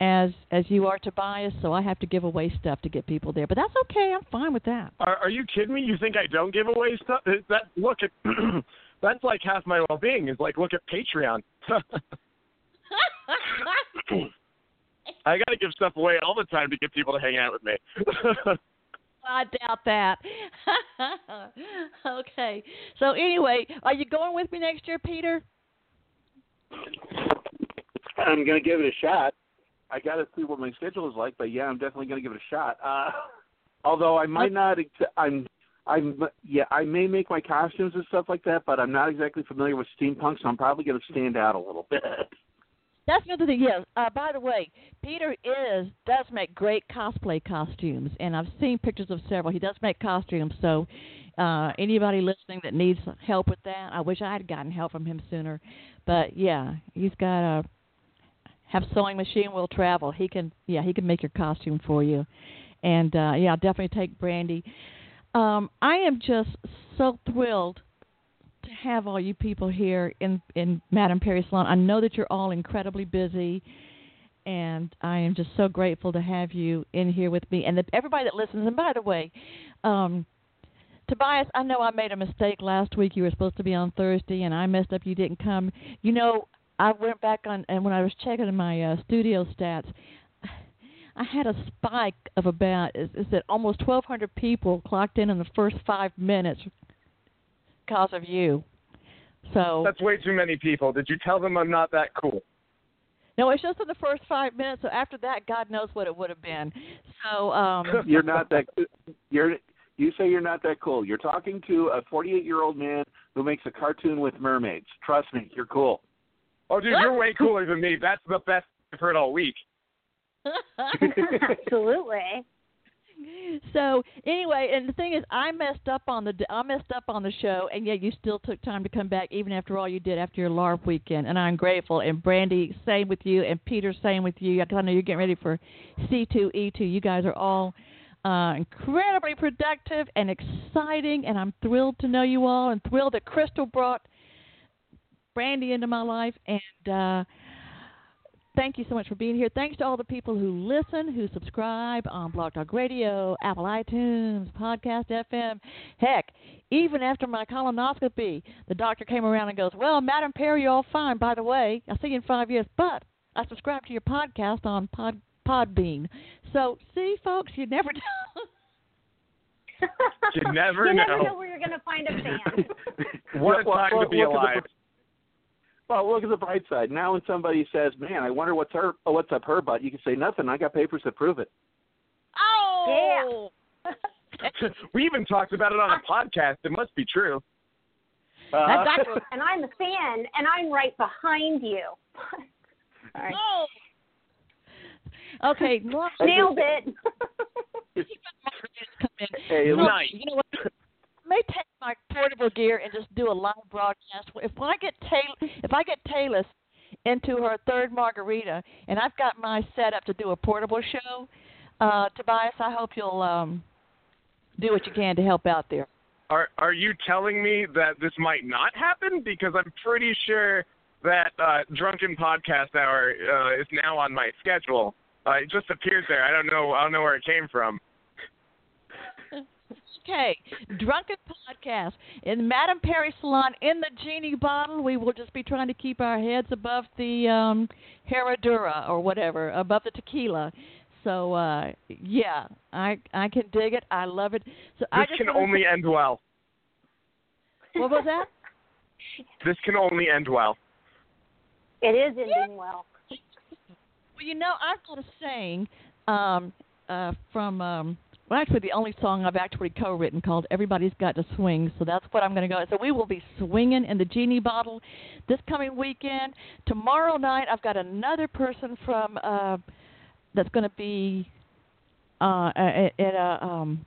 as as you are, Tobias, so I have to give away stuff to get people there. But that's okay. I'm fine with that. Are, are you kidding me? You think I don't give away stuff? That look at <clears throat> that's like half my well-being. Is like look at Patreon. <laughs> I got to give stuff away all the time to get people to hang out with me. <laughs> I doubt that. <laughs> okay. So anyway, are you going with me next year, Peter? I'm gonna give it a shot. I got to see what my schedule is like, but yeah, I'm definitely gonna give it a shot. Uh, although I might not, ex- I'm, I'm, yeah, I may make my costumes and stuff like that, but I'm not exactly familiar with steampunk, so I'm probably gonna stand out a little bit. That's another thing. Yes. Uh, by the way, Peter is does make great cosplay costumes, and I've seen pictures of several. He does make costumes. So, uh, anybody listening that needs help with that, I wish I had gotten help from him sooner. But yeah, he's got a have sewing machine will travel. He can yeah he can make your costume for you, and uh, yeah, definitely take Brandee. Um, I am just so thrilled to have all you people here in in Madame Perry Salon. I know that you're all incredibly busy, and I am just so grateful to have you in here with me and the, everybody that listens. And by the way, um, Tobias, I know I made a mistake last week. You were supposed to be on Thursday, and I messed up. You didn't come. You know, I went back on, and when I was checking my uh, studio stats, I had a spike of about is, is it almost 1,200 people clocked in in the first five minutes because of you. So That's way too many people. Did you tell them I'm not that cool? no, it's just in the first five minutes. So after that, God knows what it would have been. So um, <laughs> You're not that. You're. You say you're not that cool. You're talking to a 48 year old man who makes a cartoon with mermaids. Trust me, you're cool. Oh, dude, you're way <laughs> cooler than me. That's the best I've heard all week. <laughs> Absolutely. so anyway, and the thing is, I messed up on the I messed up on the show, and yet you still took time to come back, even after all you did after your LARP weekend, and I'm grateful. And Brandee, same with you, and Peter, same with you. I know you're getting ready for C2E2. You guys are all uh, incredibly productive and exciting, and I'm thrilled to know you all, and thrilled that Crystal brought Brandee into my life, and. uh Thank you so much for being here. Thanks to all the people who listen, who subscribe on Blog Talk Radio, Apple iTunes, Podcast FM. Heck, even after my colonoscopy, the doctor came around and goes, Well, Madame Perry, you're all fine. By the way, I'll see you in five years, but I subscribe to your podcast on Pod Podbean. So, see, folks, you never <laughs> know. You never you know. never know where you're going to find a fan. <laughs> What a time well, to be look at alive. Well, look at the bright side. Now, when somebody says, "Man, I wonder what's her, what's up her butt," you can say nothing. I got papers that prove it. oh! Yeah. <laughs> we even talked about it on a podcast. It must be true. Uh, That's actually and I'm a fan, and I'm right behind you. <laughs> All right. Oh. Okay, Nailed it. <laughs> Hey, nice. You know what? May take my portable gear and just do a live broadcast. If I get Taylor, if I get Taylor into her third margarita, and I've got my setup to do a portable show, uh, Tobias, I hope you'll um, do what you can to help out there. Are are you telling me that this might not happen? Because I'm pretty sure that uh, Drunken Podcast Hour uh, is now on my schedule. Uh, it just appeared there. I don't know. I don't know where it came from. Okay, Drunken Podcast in Madame Perry Salon in the genie bottle. We will just be trying to keep our heads above the um, Herradura or whatever, above the tequila. So uh, yeah, I I can dig it. I love it. So I This just can wanna only end well. what was that? This can only end well. It is ending well. Well, you know, I've got a saying um, uh, from, um, well, actually, the only song I've actually co written called Everybody's Got to Swing. So that's what I'm going to go. So we will be swinging in the Genie bottle this coming weekend. Tomorrow night, I've got another person from, uh, that's going to be uh, at, at a, um,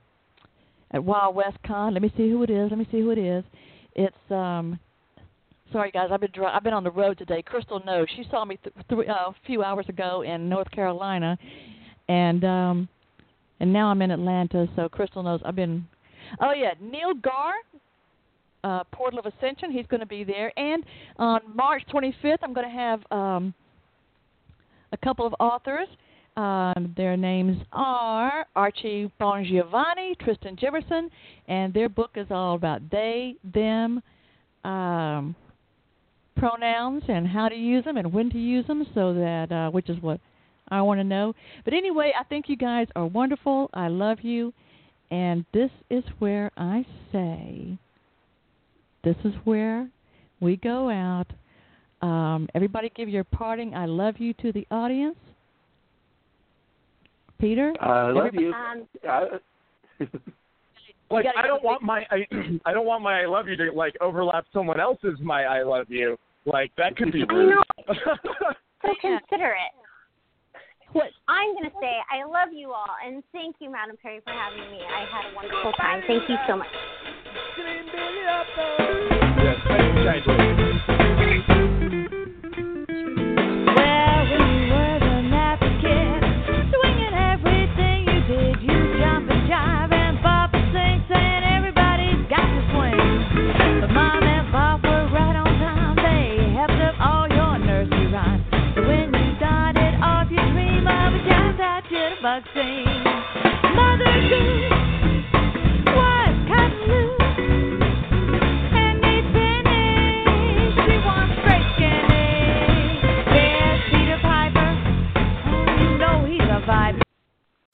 at Wild West Con. Let me see who it is. Let me see who it is. It's, um, Sorry, guys. I've been dri- I've been on the road today. Crystal knows. She saw me th- th- uh, a few hours ago in North Carolina, and um, and now I'm in Atlanta. So Crystal knows I've been. Oh yeah, Neil Gar, uh, Portal of Ascension. He's going to be there, and on March 25th, I'm going to have um, a couple of authors. Um, their names are Archie Bongiovanni, Tristan Jefferson, and their book is all about they, them. Um, pronouns and how to use them and when to use them so that uh, which is what I want to know. But anyway, I think you guys are wonderful. I love you. And this is where I say this is where we go out. Um, everybody give your parting I love you to the audience. Peter? I love Everybody- you. Um, I, <laughs> Like I don't want my I, <clears throat> I don't want my I love you to like overlap someone else's my I love you. Like that could be I rude. know. <laughs> So Yeah. considerate. What? I'm going to say I love you all, and thank you, Madame Perry, for having me. I had a wonderful time. Thank you so much. yes, scene, Mother Goose